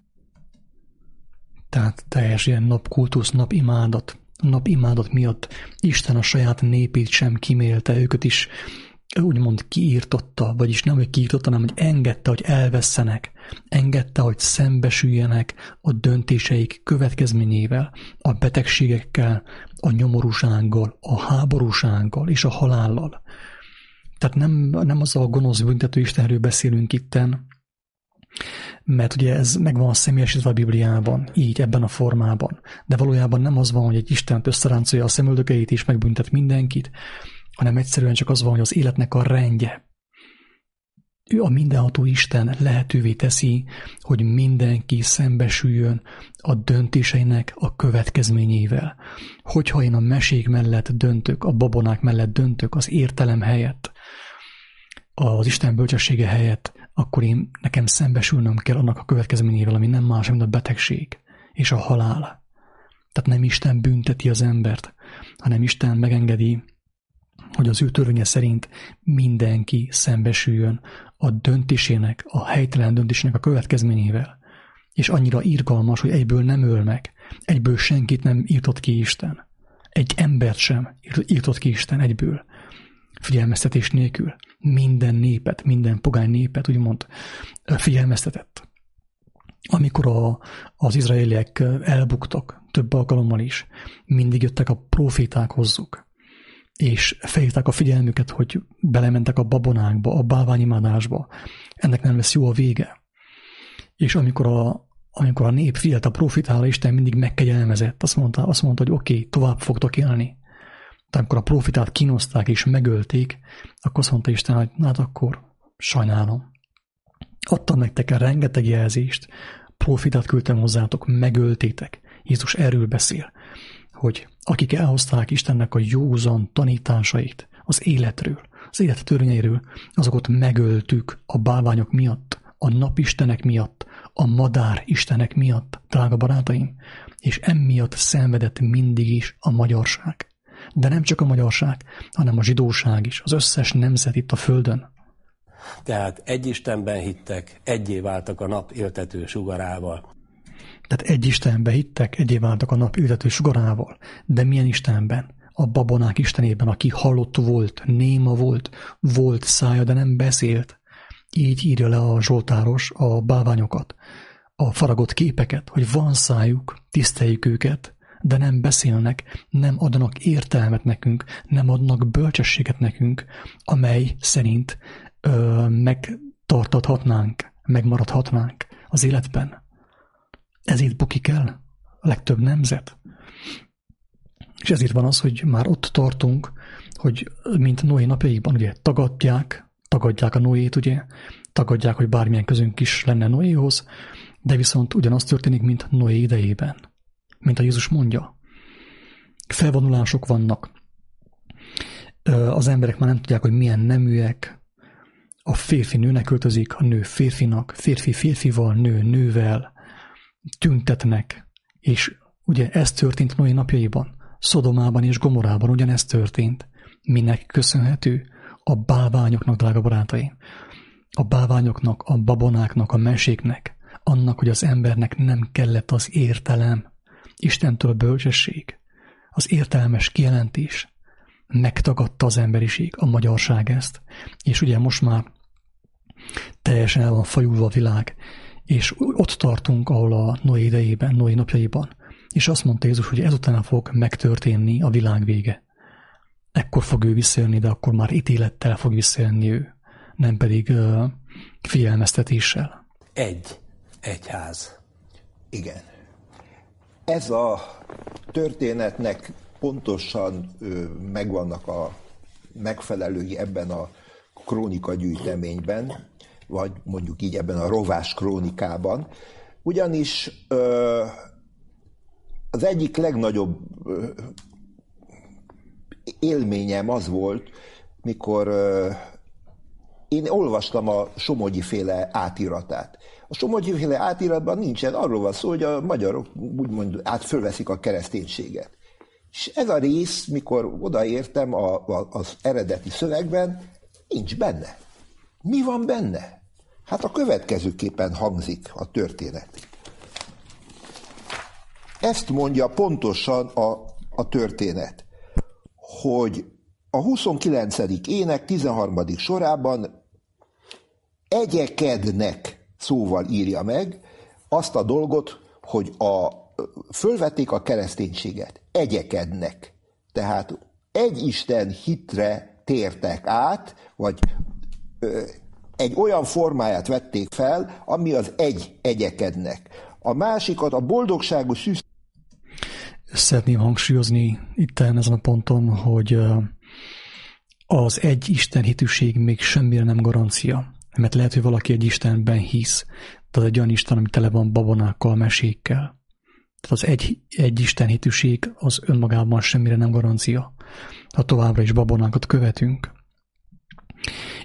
Tehát teljes ilyen napkultusz, napimádat, napimádat miatt Isten a saját népét sem kimélte, őket is úgymond kiírtotta, vagyis nem, hogy kiírtotta, hanem, hogy engedte, hogy elvesztenek, engedte, hogy szembesüljenek a döntéseik következményével, a betegségekkel, a nyomorúsággal, a háborúsággal és a halállal. Tehát nem, nem az a gonosz büntető Istenről beszélünk itten, mert ugye ez megvan a személyesítve a Bibliában, így, ebben a formában. De valójában nem az van, hogy egy Isten összeráncolja a szemöldökeit és megbüntet mindenkit, hanem egyszerűen csak az van, hogy az életnek a rendje. Ő a mindenható Isten lehetővé teszi, hogy mindenki szembesüljön a döntéseinek a következményével. Hogyha én a mesék mellett döntök, a babonák mellett döntök, az értelem helyett, az Isten bölcsessége helyett, akkor én nekem szembesülnöm kell annak a következményével, ami nem más, mint a betegség és a halál. Tehát nem Isten bünteti az embert, hanem Isten megengedi, hogy az ő törvénye szerint mindenki szembesüljön a döntésének, a helytelen döntésének a következményével. És annyira irgalmas, hogy egyből nem öl meg, egyből senkit nem írtott ki Isten. Egy embert sem írtott ki Isten egyből, figyelmeztetés nélkül minden népet, minden pogány népet úgymond figyelmeztetett. Amikor a, az izraeliek elbuktak több alkalommal is, mindig jöttek a proféták hozzuk, és felhívták a figyelmüket, hogy belementek a babonákba, a bálványimádásba. Ennek nem lesz jó a vége. És amikor a, amikor a nép figyelt a profitálra, Isten mindig megkegyelmezett. Azt mondta, azt mondta hogy oké, okay, tovább fogtok élni. De amikor a profitát kínozták és megölték, akkor azt mondta Isten, hogy hát akkor sajnálom. Adtam nektek rengeteg jelzést, profitát küldtem hozzátok, megöltétek. Jézus erről beszél, hogy akik elhozták Istennek a józan tanításait az életről, az élet törvényeiről, azokat megöltük a bálványok miatt, a napistenek miatt, a madár istenek miatt, drága barátaim, és emiatt szenvedett mindig is a magyarság. De nem csak a magyarság, hanem a zsidóság is, az összes nemzet itt a földön. Tehát egy Istenben hittek, egyé váltak a nap éltető sugarával. Tehát egy Istenben hittek, egyé váltak a nap éltető sugarával. De milyen Istenben? A babonák Istenében, aki halott volt, néma volt, volt szája, de nem beszélt. Így írja le a Zsoltáros a bálványokat, a faragott képeket, hogy van szájuk, tiszteljük őket, de nem beszélnek, nem adnak értelmet nekünk, nem adnak bölcsességet nekünk, amely szerint ö, megtartathatnánk, megmaradhatnánk az életben. Ezért bukik el a legtöbb nemzet. És ezért van az, hogy már ott tartunk, hogy mint Noé napjaiban ugye tagadják, tagadják a Noét, ugye, tagadják, hogy bármilyen közünk is lenne Noéhoz, de viszont ugyanaz történik, mint Noé idejében mint a Jézus mondja. Felvonulások vannak. Az emberek már nem tudják, hogy milyen neműek. A férfi nőnek költözik, a nő férfinak, férfi férfival, nő nővel. Tüntetnek. És ugye ez történt Noé napjaiban. Szodomában és Gomorában ugyanezt történt. Minek köszönhető? A bálványoknak, drága barátaim. A bálványoknak, a babonáknak, a meséknek, annak, hogy az embernek nem kellett az értelem, Istentől bölcsesség, az értelmes kijelentés, megtagadta az emberiség, a magyarság ezt, és ugye most már teljesen el van fajulva a világ, és ott tartunk, ahol a Noé idejében, Noé napjaiban, és azt mondta Jézus, hogy ezután fog megtörténni a világ vége. Ekkor fog ő visszajönni, de akkor már ítélettel fog visszajönni ő, nem pedig uh, figyelmeztetéssel. Egy egyház. Igen. Ez a történetnek pontosan megvannak a megfelelői ebben a krónika gyűjteményben, vagy mondjuk így ebben a rovás krónikában, ugyanis az egyik legnagyobb élményem az volt, mikor én olvastam a Somogyi féle átiratát. A Somogyi féle átiratban nincsen, arról van szó, hogy a magyarok úgymond át fölveszik a kereszténységet. És ez a rész, mikor odaértem a, a, az eredeti szövegben, nincs benne. Mi van benne? Hát a következőképpen hangzik a történet. Ezt mondja pontosan a, a történet, hogy a 29. ének 13. sorában egyekednek szóval írja meg azt a dolgot, hogy a, fölvették a kereszténységet, egyekednek. Tehát egy Isten hitre tértek át, vagy ö, egy olyan formáját vették fel, ami az egy egyekednek. A másikat a boldogságos szűz... Szeretném hangsúlyozni itt ezen a ponton, hogy az egy Isten hitűség még semmire nem garancia. Mert lehet, hogy valaki egy Istenben hisz, de egy olyan Isten, ami tele van babonákkal, mesékkel. Tehát az egy, egy Isten hitűség az önmagában semmire nem garancia. Ha továbbra is babonákat követünk.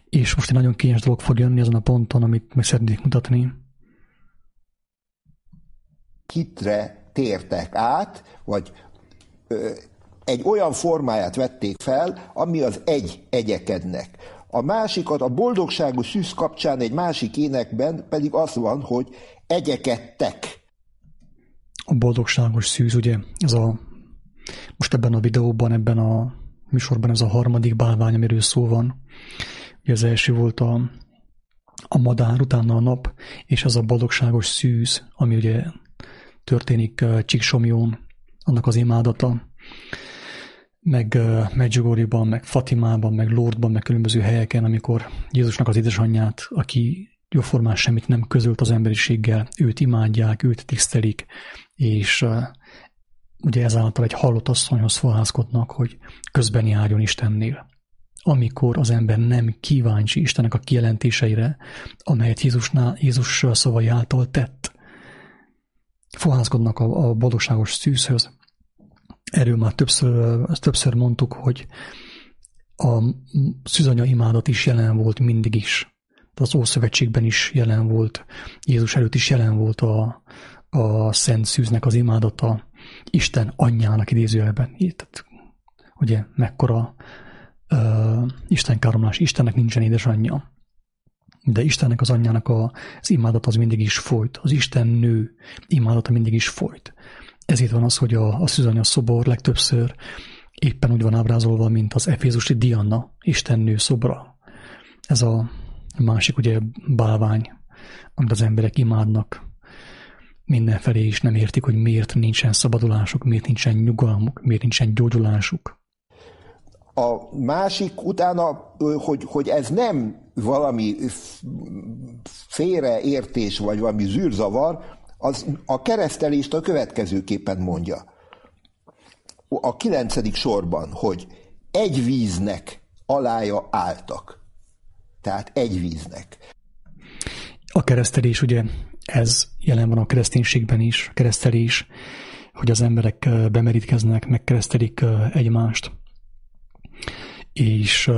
És most egy nagyon kényes dolog fog jönni azon a ponton, amit meg szeretnék mutatni. Hitre tértek át, vagy ö, egy olyan formáját vették fel, ami az egy egyekednek. A másikat a boldogságos szűz kapcsán egy másik énekben pedig az van, hogy egyekedtek. A boldogságos szűz, ugye, ez a most ebben a videóban, ebben a műsorban ez a harmadik bálvány, amiről szó van. Ugye az első volt a, a madár, utána a nap, és az a boldogságos szűz, ami ugye történik uh, Csíksomjón, annak az imádata meg uh, Medjugorje-ban, meg Fatimában, meg Lourdban, meg különböző helyeken, amikor Jézusnak az édesanyját, aki jóformán semmit nem közölt az emberiséggel, őt imádják, őt tisztelik, és ugye ezáltal egy halott asszonyhoz fohászkodnak, hogy közben járjon Istennél. Amikor az ember nem kíváncsi Istennek a kijelentéseire, amelyet Jézusnál, Jézus szavai által tett, fohászkodnak a, a boldogságos szűzhöz, Erről már többször, többször mondtuk, hogy a szűzanya imádat is jelen volt mindig is. Az Ószövetségben is jelen volt, Jézus előtt is jelen volt a, a Szent Szűznek az imádata, Isten anyjának idézőjelben. Tehát, ugye, mekkora uh, Isten káromlás, Istennek nincsen édesanyja. De Istennek az anyjának a, az imádat az mindig is folyt, az Isten nő imádata mindig is folyt. Ezért van az, hogy a, a szűzanya szobor legtöbbször éppen úgy van ábrázolva, mint az efézusi Diana, istennő szobra. Ez a másik ugye bálvány, amit az emberek imádnak mindenfelé is nem értik, hogy miért nincsen szabadulásuk, miért nincsen nyugalmuk, miért nincsen gyógyulásuk. A másik utána, hogy, hogy ez nem valami félreértés, vagy valami zűrzavar, az a keresztelést a következőképpen mondja. A kilencedik sorban, hogy egy víznek alája álltak. Tehát egy víznek. A keresztelés, ugye, ez jelen van a kereszténységben is, a keresztelés, hogy az emberek bemerítkeznek, megkeresztelik egymást. És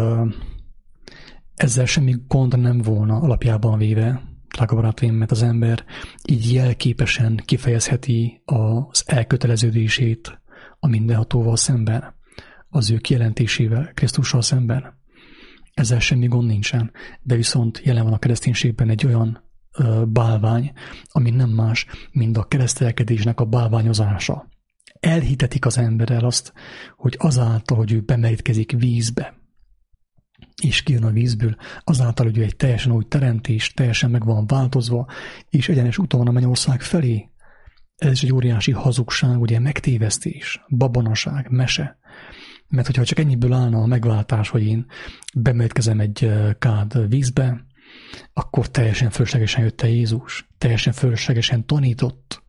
ezzel semmi gond nem volna alapjában véve, barátaim, mert az ember így jelképesen kifejezheti az elköteleződését a mindenhatóval szemben, az ő kijelentésével, Krisztussal szemben. Ezzel semmi gond nincsen, de viszont jelen van a kereszténységben egy olyan bálvány, ami nem más, mint a keresztelkedésnek a bálványozása. Elhitetik az emberrel azt, hogy azáltal, hogy ő bemerítkezik vízbe, és kijön a vízből, azáltal, hogy ő egy teljesen új teremtés, teljesen meg van változva, és egyenes úton van a mennyország felé. Ez is egy óriási hazugság, ugye megtévesztés, babonaság, mese. Mert hogyha csak ennyiből állna a megváltás, hogy én bemerítkezem egy kád vízbe, akkor teljesen fölöslegesen jött el Jézus, teljesen fölöslegesen tanított,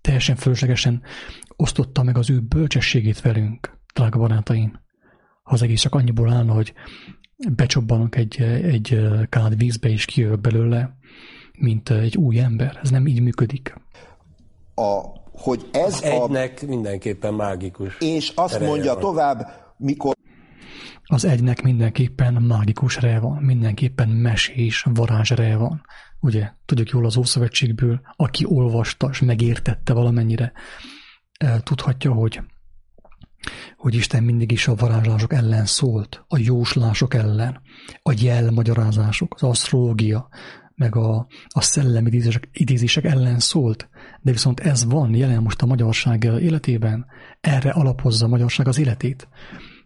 teljesen fölöslegesen osztotta meg az ő bölcsességét velünk, drága barátaim. Ha az egész csak annyiból állna, hogy becsobbanok egy, egy kád vízbe, és kijövök belőle, mint egy új ember. Ez nem így működik. A, hogy ez az egynek a... mindenképpen mágikus. És azt mondja van. tovább, mikor az egynek mindenképpen mágikus re van, mindenképpen mesés re van. Ugye, tudjuk jól az Ószövetségből, aki olvasta és megértette valamennyire, tudhatja, hogy hogy Isten mindig is a varázslások ellen szólt, a jóslások ellen, a jelmagyarázások, az asztrológia, meg a, a szellemi idézések, idézések ellen szólt, de viszont ez van jelen most a magyarság életében, erre alapozza a magyarság az életét.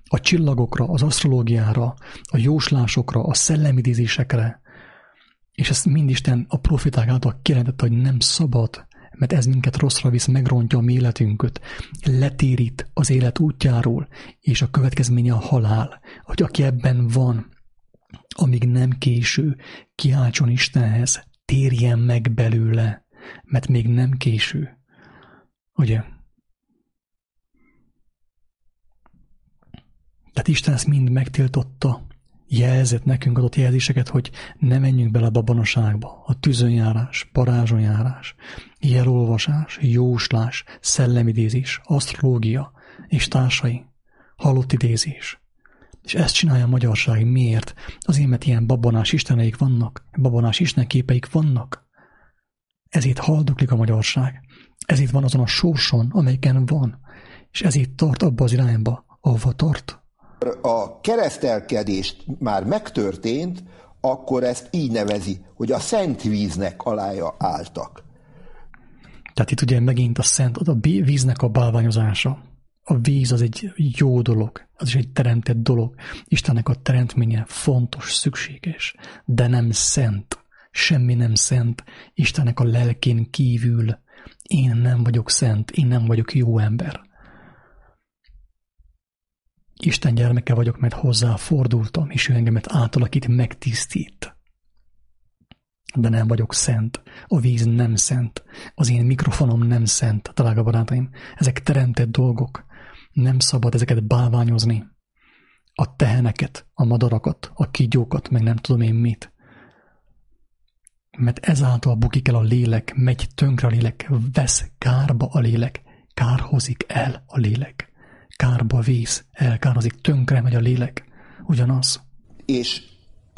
A csillagokra, az asztrológiára, a jóslásokra, a szellemi idézésekre, és ezt mind Isten a profiták által kijelentette, hogy nem szabad mert ez minket rosszra visz, megrontja a mi életünket, letérít az élet útjáról, és a következménye a halál, hogy aki ebben van, amíg nem késő, kiáltson Istenhez, térjen meg belőle, mert még nem késő. Ugye? Tehát Isten ezt mind megtiltotta, jelzett nekünk, adott jelzéseket, hogy ne menjünk bele a babonaságba, a tűzönjárás, parázsonjárás, jelolvasás, jóslás, szellemidézés, asztrológia és társai, halott idézés. És ezt csinálja a magyarság. Miért? Azért, mert ilyen babonás isteneik vannak, babonás istenképeik vannak. Ezért haldoklik a magyarság. Ezért van azon a sorson, amelyiken van. És ezért tart abba az irányba, ahova tart a keresztelkedést már megtörtént, akkor ezt így nevezi, hogy a szent víznek alája álltak. Tehát itt ugye megint a szent, a víznek a bálványozása. A víz az egy jó dolog, az is egy teremtett dolog. Istennek a teremtménye fontos, szükséges, de nem szent. Semmi nem szent. Istennek a lelkén kívül én nem vagyok szent, én nem vagyok jó ember. Isten gyermeke vagyok, mert hozzá fordultam, és ő engemet átalakít, megtisztít. De nem vagyok szent. A víz nem szent. Az én mikrofonom nem szent, drága barátaim. Ezek teremtett dolgok. Nem szabad ezeket bálványozni. A teheneket, a madarakat, a kígyókat, meg nem tudom én mit. Mert ezáltal bukik el a lélek, megy tönkre a lélek, vesz kárba a lélek, kárhozik el a lélek kárba vész, elkározik, tönkre megy a lélek. Ugyanaz. És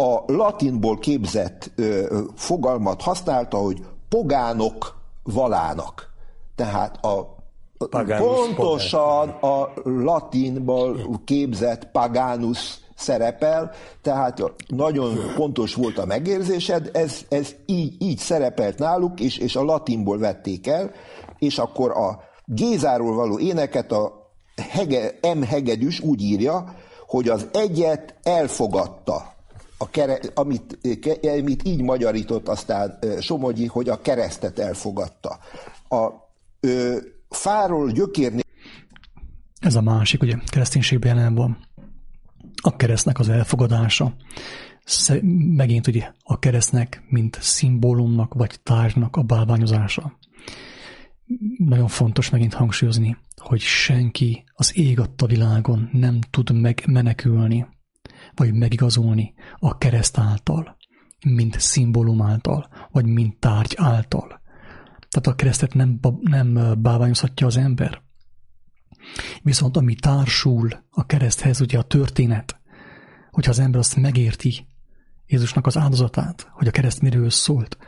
a latinból képzett ö, fogalmat használta, hogy pogánok valának. Tehát a Paganus pontosan pogán. a latinból képzett paganus szerepel, tehát nagyon pontos volt a megérzésed, ez, ez így, így szerepelt náluk, és, és a latinból vették el, és akkor a Gézáról való éneket a Hege, M. Hegedűs úgy írja, hogy az egyet elfogadta, a kere, amit, amit így magyarított aztán Somogyi, hogy a keresztet elfogadta. A ö, fáról gyökérni... Ez a másik, ugye kereszténységben jelen van. A keresztnek az elfogadása. Megint ugye a keresztnek, mint szimbólumnak vagy tárgynak a bálványozása. Nagyon fontos megint hangsúlyozni, hogy senki az ég adta világon nem tud megmenekülni, vagy megigazolni a kereszt által, mint szimbólum által, vagy mint tárgy által. Tehát a keresztet nem, nem báványozhatja az ember. Viszont ami társul a kereszthez, ugye a történet, hogyha az ember azt megérti, Jézusnak az áldozatát, hogy a kereszt miről szólt,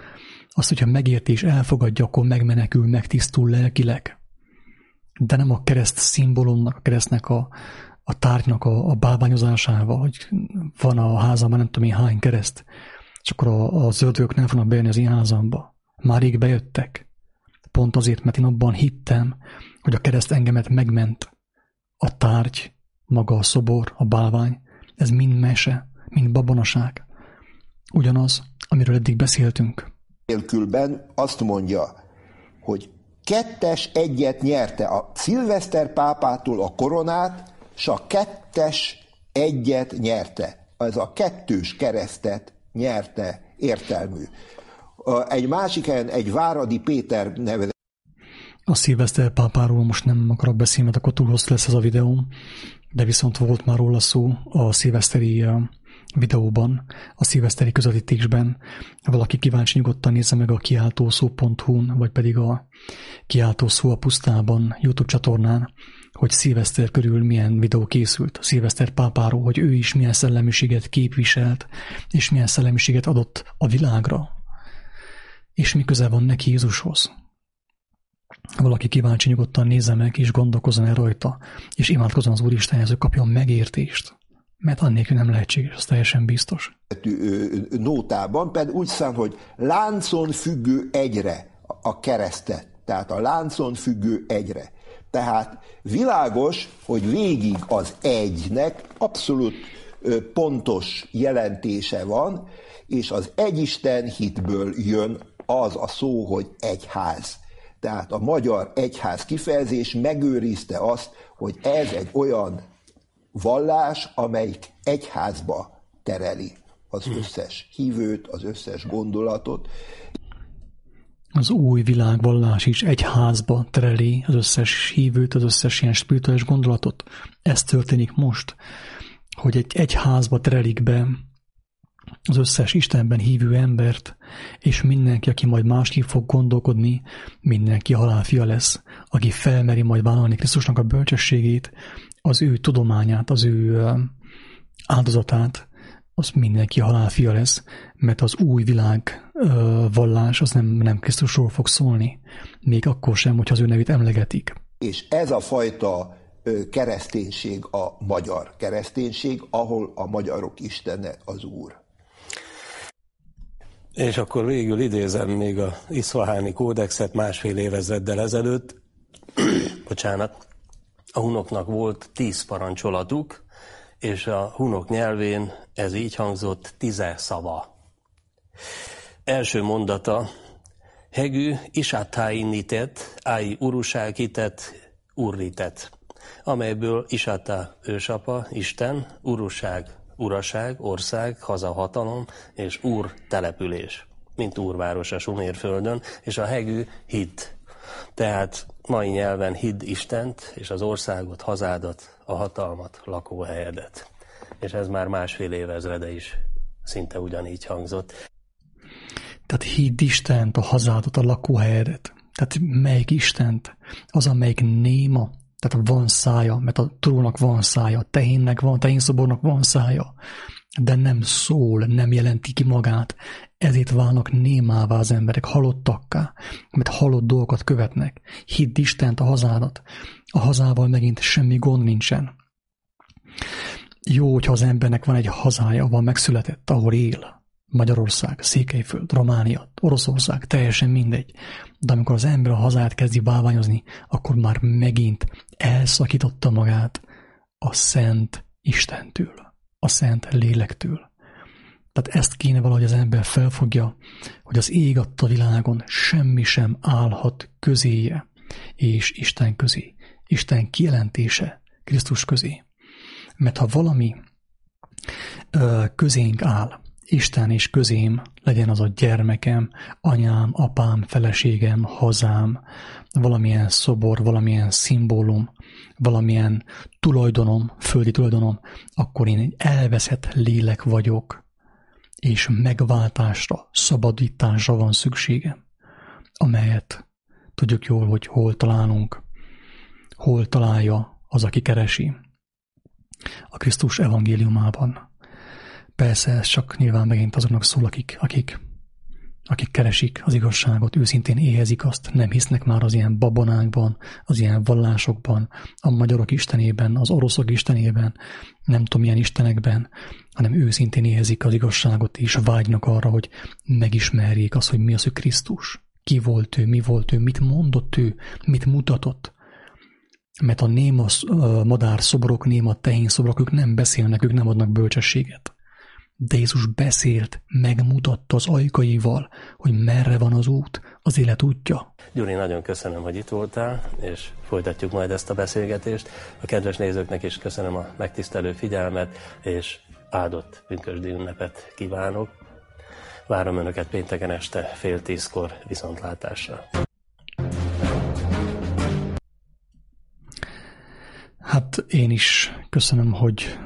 azt, hogyha megérti és elfogadja, akkor megmenekül, megtisztul lelkileg de nem a kereszt szimbólumnak, a keresztnek a, a tárgynak a, a bálványozásával, hogy van a házamban nem tudom én hány kereszt, és akkor a, a zöldők nem fognak bejönni az én házamba. Már rég bejöttek. Pont azért, mert én abban hittem, hogy a kereszt engemet megment. A tárgy, maga a szobor, a bálvány, ez mind mese, mind babonaság. Ugyanaz, amiről eddig beszéltünk. Nélkülben azt mondja, hogy kettes egyet nyerte a szilveszter pápától a koronát, és a kettes egyet nyerte. Ez a kettős keresztet nyerte értelmű. Egy másik helyen egy Váradi Péter neve. A szilveszter pápáról most nem akarok beszélni, mert akkor túl hosszú lesz ez a videó, de viszont volt már róla szó a szilveszteri videóban, a szilveszteri közvetítésben. Valaki kíváncsi nyugodtan nézze meg a kiáltószó.hu-n, vagy pedig a kiáltószó a pusztában YouTube csatornán, hogy szilveszter körül milyen videó készült szilveszter pápáról, hogy ő is milyen szellemiséget képviselt, és milyen szellemiséget adott a világra, és mi köze van neki Jézushoz. Ha valaki kíváncsi, nyugodtan nézze meg, és gondolkozzon el rajta, és imádkozzon az Úristenhez, hogy kapjon megértést. Mert annélkül nem lehetséges, az teljesen biztos. Nótában pedig úgy szám, hogy láncon függő egyre a keresztet. Tehát a láncon függő egyre. Tehát világos, hogy végig az egynek abszolút pontos jelentése van, és az egyisten hitből jön az a szó, hogy egyház. Tehát a magyar egyház kifejezés megőrizte azt, hogy ez egy olyan vallás, amelyik egyházba tereli az összes hívőt, az összes gondolatot. Az új világvallás is egy házba tereli az összes hívőt, az összes ilyen spirituális gondolatot. Ez történik most, hogy egy, egy házba terelik be az összes Istenben hívő embert, és mindenki, aki majd másképp fog gondolkodni, mindenki halálfia lesz, aki felmeri majd vállalni Krisztusnak a bölcsességét, az ő tudományát, az ő áldozatát, az mindenki halálfia lesz, mert az új világ vallás az nem, nem Krisztusról fog szólni, még akkor sem, hogyha az ő nevét emlegetik. És ez a fajta kereszténység a magyar kereszténység, ahol a magyarok istene az Úr. És akkor végül idézem még a iszvaháni kódexet másfél évezreddel ezelőtt. *clears throat* Bocsánat. A hunoknak volt tíz parancsolatuk, és a hunok nyelvén ez így hangzott tize szava. Első mondata, hegű isátáinitet, áj uruságitet, urritet, amelyből isátá ősapa, Isten, uruság, uraság, ország, hazahatalom és úr település, mint úrváros a Sumérföldön, és a hegű hit. Tehát mai nyelven hidd Istent, és az országot, hazádat, a hatalmat, lakóhelyedet. És ez már másfél évezrede is szinte ugyanígy hangzott. Tehát hidd Istent, a hazádat, a lakóhelyedet. Tehát melyik Istent? Az, amelyik néma, tehát van szája, mert a trónak van szája, tehénnek van, a tehénszobornak van szája, de nem szól, nem jelenti ki magát. Ezért válnak némává az emberek, halottakká, mert halott dolgokat követnek. Hidd Istent, a hazádat. A hazával megint semmi gond nincsen. Jó, hogyha az embernek van egy hazája, van megszületett, ahol él. Magyarország, Székelyföld, Románia, Oroszország, teljesen mindegy. De amikor az ember a hazát kezdi bálványozni, akkor már megint elszakította magát a Szent Istentől, a Szent Lélektől. Tehát ezt kéne valahogy az ember felfogja, hogy az ég adta világon semmi sem állhat közéje, és Isten közé, Isten kijelentése Krisztus közé. Mert ha valami ö, közénk áll, Isten és közém, legyen az a gyermekem, anyám, apám, feleségem, hazám, valamilyen szobor, valamilyen szimbólum, valamilyen tulajdonom, földi tulajdonom, akkor én egy elveszett lélek vagyok, és megváltásra, szabadításra van szükségem, amelyet tudjuk jól, hogy hol találunk, hol találja az, aki keresi. A Krisztus evangéliumában Persze ez csak nyilván megint azoknak szól, akik, akik akik keresik az igazságot, őszintén éhezik azt, nem hisznek már az ilyen babonákban, az ilyen vallásokban, a magyarok istenében, az oroszok istenében, nem tudom milyen istenekben, hanem őszintén éhezik az igazságot, és vágynak arra, hogy megismerjék azt, hogy mi az ő Krisztus. Ki volt ő, mi volt ő, mit mondott ő, mit mutatott. Mert a néma madár szobrok, néma tehén szobrok, ők nem beszélnek, ők nem adnak bölcsességet de Jézus beszélt, megmutatta az ajkaival, hogy merre van az út, az élet útja. Gyuri, nagyon köszönöm, hogy itt voltál, és folytatjuk majd ezt a beszélgetést. A kedves nézőknek is köszönöm a megtisztelő figyelmet, és áldott pünkösdi ünnepet kívánok. Várom Önöket pénteken este fél tízkor viszontlátásra. Hát én is köszönöm, hogy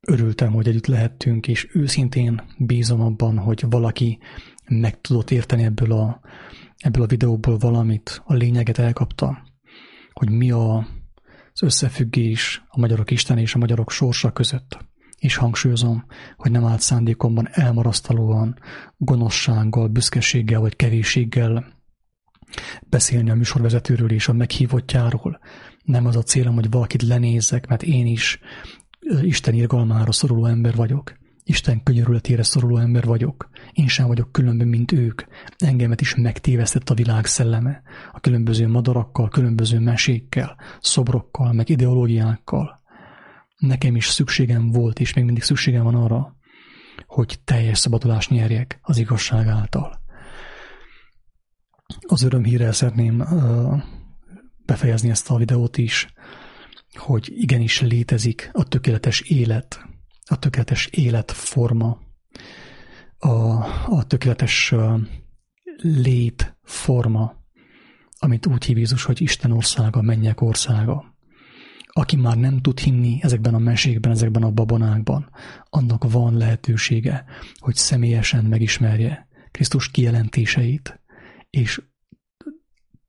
örültem, hogy együtt lehettünk, és őszintén bízom abban, hogy valaki meg tudott érteni ebből a, ebből a videóból valamit, a lényeget elkapta, hogy mi a, az összefüggés a magyarok Isten és a magyarok sorsa között. És hangsúlyozom, hogy nem állt szándékomban elmarasztalóan, gonoszsággal, büszkeséggel vagy kevésséggel beszélni a műsorvezetőről és a meghívottjáról. Nem az a célom, hogy valakit lenézzek, mert én is Isten irgalmára szoruló ember vagyok. Isten könyörületére szoruló ember vagyok. Én sem vagyok különbön, mint ők. Engemet is megtévesztett a világ szelleme. A különböző madarakkal, különböző mesékkel, szobrokkal, meg ideológiákkal. Nekem is szükségem volt, és még mindig szükségem van arra, hogy teljes szabadulást nyerjek az igazság által. Az örömhírrel szeretném befejezni ezt a videót is hogy igenis létezik a tökéletes élet, a tökéletes életforma, a, a tökéletes létforma, amit úgy hív Jézus, hogy Isten országa, mennyek országa. Aki már nem tud hinni ezekben a mesékben, ezekben a babonákban, annak van lehetősége, hogy személyesen megismerje Krisztus kijelentéseit, és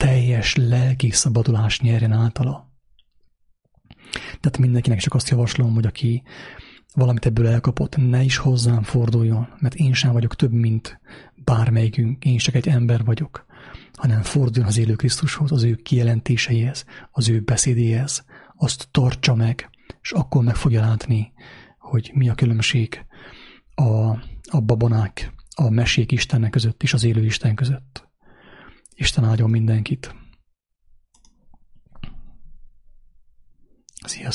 teljes lelki szabadulást nyerjen általa. Tehát mindenkinek csak azt javaslom, hogy aki valamit ebből elkapott, ne is hozzám forduljon, mert én sem vagyok több, mint bármelyikünk, én csak egy ember vagyok, hanem forduljon az élő Krisztushoz, az ő kijelentéseihez, az ő beszédéhez, azt tartsa meg, és akkor meg fogja látni, hogy mi a különbség a, a babonák, a mesék Istennek között és az élő Isten között. Isten áldjon mindenkit! Sziasztok!